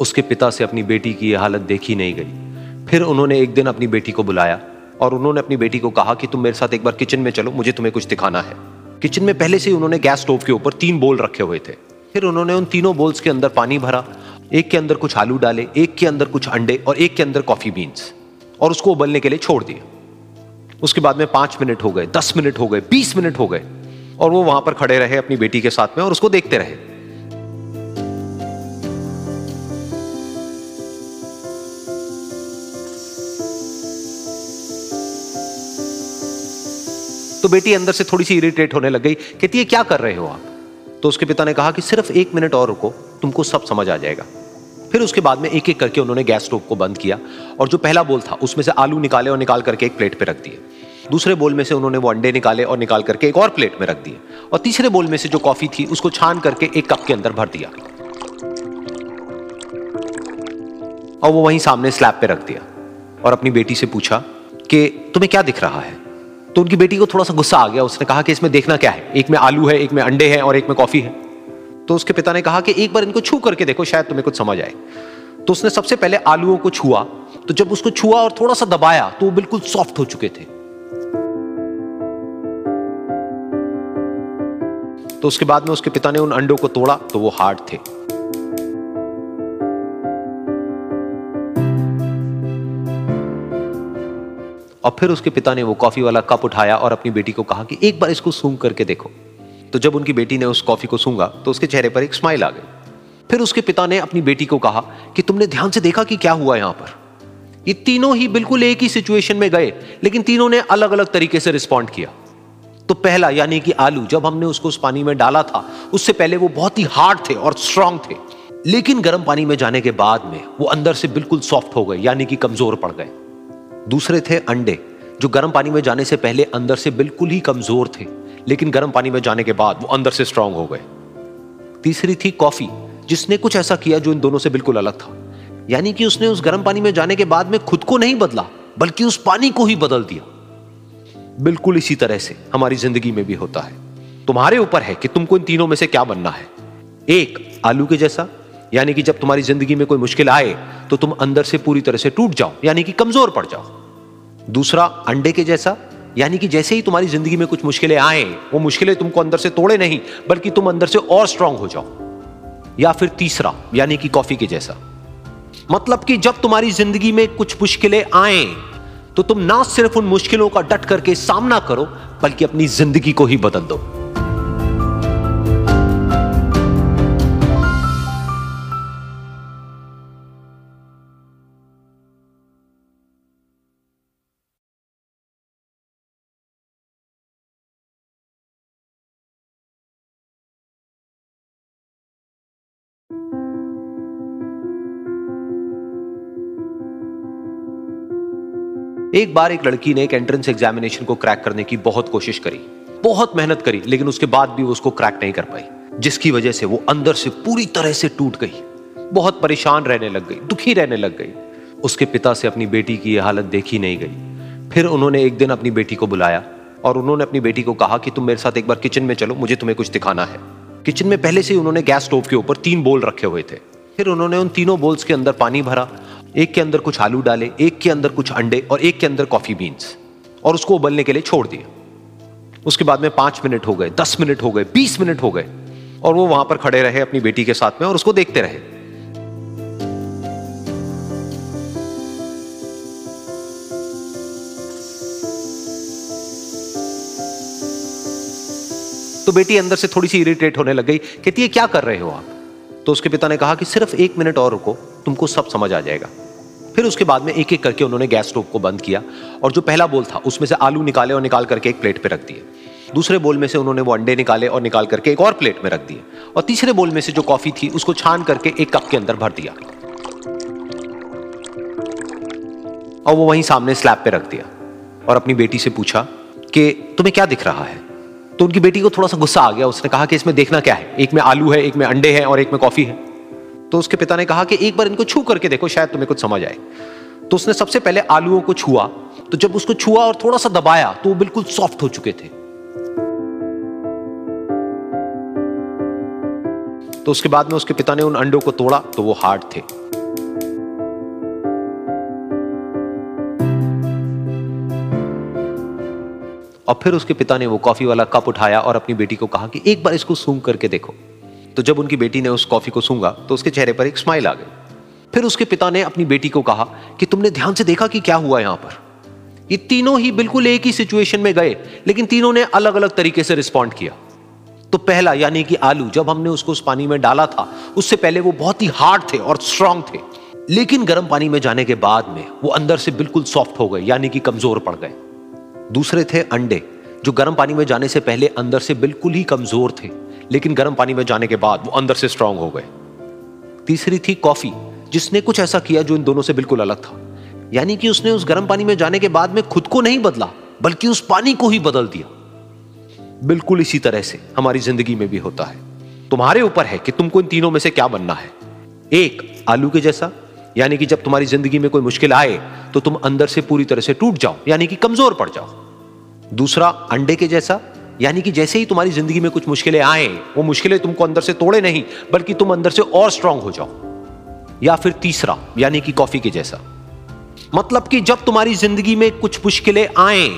उसके पिता से अपनी बेटी की यह हालत देखी नहीं गई। फिर उन्होंने एक दिन अपनी बेटी को बुलाया और उन्होंने अपनी बेटी को कहा कि तुम मेरे साथ एक बार किचन में चलो, मुझे तुम्हें कुछ दिखाना है। किचन में पहले से ही उन्होंने गैस स्टोव के ऊपर तीन बोल रखे हुए थे। फिर उन्होंने उन तीनों बोल्स के अंदर पानी भरा एक के अंदर कुछ आलू डाले, एक के अंदर कुछ अंडे और एक के अंदर कॉफ़ी बीन्स और उसको उबलने के लिए छोड़ दिया। उसके बाद में पाँच मिनट हो गए, दस मिनट हो गए, बीस मिनट हो गए और वो वहाँ पर खड़े रहे अपनी बेटी के साथ में और उसको देखते रहे। तो बेटी अंदर से थोड़ी सी इरिटेट होने लग गई, कहती है, क्या कर रहे हो आप? तो उसके पिता ने कहा कि सिर्फ़ एक मिनट और रुको, तुमको सब समझ आ जाएगा। फिर उसके बाद में एक एक करके उन्होंने गैस स्टोव को बंद किया और जो पहला बोल था, उसमें से आलू निकाले और निकाल करके एक प्लेट पे रख दिए। दूसरे बोल में से उन्होंने वो अंडे निकाले और निकाल करके एक और प्लेट में रख दिए। और तीसरे बोल में से जो कॉफ़ी थी, उसको छान करके एक कप के अंदर भर दिया। और वो वहीं सामने स्लैब पे रख दिया और अपनी बेटी से पूछा कि, तुम्हें क्या दिख रहा है? तो उनकी बेटी को थोड़ा सा गुस्सा आ गया। उसने कहा कि इसमें देखना क्या है? एक में आलू है, एक में अंडे हैं और एक में कॉफ़ी है। तो उसके पिता ने कहा कि एक बार इनको छू करके देखो, शायद तुम्हें कुछ समझ आए। तो उसने सबसे पहले आलूओं को छुआ। तो जब उसको छुआ और थोड़ा सा दबाया तो वो बिल्कुल सॉफ्ट हो चुके थे। तो उसके बाद में उसके पिता ने उन अंडों को तोड़ा तो वो हार्ड थे। और फिर उसके पिता ने वो कॉफ़ी वाला कप उठाया और अपनी बेटी को कहा कि एक बार इसको सूंघ करके देखो। तो जब उनकी बेटी ने उस कॉफ़ी को सूंघा तो उसके चेहरे पर एक स्माइल आ गई। फिर उसके पिता ने अपनी बेटी को कहा कि तुमने ध्यान से देखा कि क्या हुआ यहाँ पर? ये तीनों ही बिल्कुल एक ही सिचुएशन में गए, लेकिन तीनों ने अलग अलग तरीके से रिस्पॉन्ड किया। तो पहला, यानी कि आलू, जब हमने उसको उस पानी में डाला था, उससे पहले वो बहुत ही हार्ड थे और स्ट्रांग थे। लेकिन गर्म पानी में जाने के बाद में वो अंदर से बिल्कुल सॉफ्ट हो गए, यानी कि कमज़ोर पड़ गए। दूसरे थे अंडे, जो गर्म पानी में जाने से पहले अंदर से बिल्कुल ही कमज़ोर थे, लेकिन गर्म पानी में जाने के बाद वो अंदर से स्ट्रांग हो गए। तीसरी थी कॉफ़ी जिसने कुछ ऐसा किया जो इन दोनों से बिल्कुल अलग था। यानी कि उसने उस गर्म पानी में जाने के बाद में खुद को नहीं बदला, बल्कि उस पानी को ही बदल दिया। बिल्कुल इसी तरह से हमारी ज़िंदगी में भी होता है। तुम्हारे ऊपर है कि तुमको इन तीनों में से क्या बनना है? एक, आलू के जैसा यानी कि जब तुम्हारी ज़िंदगी में कोई मुश्किल आए तो तुम अंदर से पूरी तरह से टूट जाओ, यानी कि कमज़ोर पड़ जाओ। दूसरा, अंडे के जैसा, यानी कि जैसे ही तुम्हारी ज़िंदगी में कुछ मुश्किलें आए, वो मुश्किलें तुमको अंदर से तोड़े नहीं, बल्कि तुम अंदर से और स्ट्रांग हो जाओ। या फिर तीसरा, यानी कि कॉफ़ी के जैसा। मतलब कि जब तुम्हारी ज़िंदगी में कुछ मुश्किलें आए तो तुम ना सिर्फ़ उन मुश्किलों का डट करके सामना करो, बल्कि अपनी ज़िंदगी को ही बदल दो। एक बार एक लड़की ने एक एंट्रेंस एग्जामिनेशन को क्रैक करने की बहुत कोशिश करी। बहुत मेहनत करी, लेकिन उसके बाद भी वो उसको क्रैक नहीं कर पाई, जिसकी वजह से वो अंदर से पूरी तरह से टूट गई। बहुत परेशान रहने लग गई, दुखी रहने लग गई। उसके पिता से अपनी बेटी की यह हालत देखी नहीं गई। फिर उन्होंने एक दिन अपनी बेटी को बुलाया और उन्होंने अपनी बेटी को कहा कि तुम मेरे साथ एक बार किचन में चलो, मुझे तुम्हें कुछ दिखाना है। किचन में पहले से ही उन्होंने गैस स्टोव के ऊपर तीन बोल रखे हुए थे। फिर उन्होंने उन तीनों बोल्स के अंदर पानी भरा एक के अंदर कुछ आलू डाले, एक के अंदर कुछ अंडे और एक के अंदर कॉफ़ी बीन्स और उसको उबलने के लिए छोड़ दिया। उसके बाद में पाँच मिनट हो गए, दस मिनट हो गए, बीस मिनट हो गए और वो वहाँ पर खड़े रहे अपनी बेटी के साथ में और उसको देखते रहे। तो बेटी अंदर से थोड़ी सी इरिटेट होने लग गई, कहती है क्या कर रहे हो आप? तो उसके पिता ने कहा कि, सिर्फ़ एक मिनट और रुको, तुमको सब समझ आ जाएगा। फिर उसके बाद में एक एक करके उन्होंने गैस स्टोव को बंद किया और जो पहला बोल था, उसमें से आलू निकाले और निकाल करके एक प्लेट पे रख दिए। दूसरे बोल में से उन्होंने वो अंडे निकाले और निकाल करके एक और प्लेट में रख दिए। और तीसरे बोल में से जो कॉफ़ी थी, उसको छान करके एक कप के अंदर भर दिया। और वो वहीं सामने स्लैब पे रख दिया और अपनी बेटी से पूछा कि, तुम्हें क्या दिख रहा है? तो उनकी बेटी को थोड़ा सा गुस्सा आ गया। उसने कहा कि, इसमें देखना क्या है? एक में आलू है, एक में अंडे हैं और एक में कॉफ़ी है। तो उसके पिता ने कहा कि एक बार इनको छू करके देखो, शायद तुम्हें कुछ समझ आए। तो उसने सबसे पहले आलूओं को छुआ। तो जब उसको छुआ और थोड़ा सा दबाया तो वो बिल्कुल सॉफ्ट हो चुके थे। तो उसके बाद में उसके पिता ने उन अंडों को तोड़ा तो वो हार्ड थे। और फिर उसके पिता ने वो कॉफ़ी वाला कप उठाया और अपनी बेटी को कहा कि एक बार इसको सूंघ करके देखो। तो जब उनकी बेटी ने उस कॉफ़ी को सूंघा तो उसके चेहरे पर एक स्माइल आ गई। फिर उसके पिता ने अपनी बेटी को कहा कि तुमने ध्यान से देखा कि क्या हुआ यहाँ पर? ये तीनों ही बिल्कुल एक ही सिचुएशन में गए, लेकिन तीनों ने अलग अलग तरीके से रिस्पॉन्ड किया। तो पहला, यानी कि आलू, जब हमने उसको उस पानी में डाला था, उससे पहले वो बहुत ही हार्ड थे और स्ट्रांग थे। लेकिन गर्म पानी में जाने के बाद में वो अंदर से बिल्कुल सॉफ्ट हो गए, यानी कि कमज़ोर पड़ गए। दूसरे थे अंडे, जो गर्म पानी में जाने से पहले अंदर से बिल्कुल ही कमज़ोर थे। लेकिन गर्म पानी में जाने के बाद वो अंदर से स्ट्रांग हो गए। तीसरी थी कॉफ़ी जिसने कुछ ऐसा किया जो इन दोनों से बिल्कुल अलग था। यानी कि उसने उस गर्म पानी में जाने के बाद में खुद को नहीं बदला, बल्कि उस पानी को ही बदल दिया। बिल्कुल इसी तरह से हमारी ज़िंदगी में भी होता है। तुम्हारे ऊपर है कि तुमको इन तीनों में से क्या बनना है। एक, आलू के जैसा, यानी कि जब तुम्हारी ज़िंदगी में कोई मुश्किल आए तो तुम अंदर से पूरी तरह से टूट जाओ, यानी कि कमज़ोर पड़ जाओ। दूसरा, अंडे के जैसा यानी कि जैसे ही तुम्हारी ज़िंदगी में कुछ मुश्किलें आए, वो मुश्किलें तुमको अंदर से तोड़े नहीं, बल्कि तुम अंदर से और स्ट्रांग हो जाओ। या फिर तीसरा, यानी कि कॉफ़ी के जैसा। मतलब कि जब तुम्हारी ज़िंदगी में कुछ मुश्किलें आए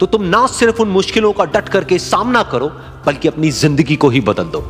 तो तुम ना सिर्फ़ उन मुश्किलों का डट करके सामना करो, बल्कि अपनी ज़िंदगी को ही बदल दो।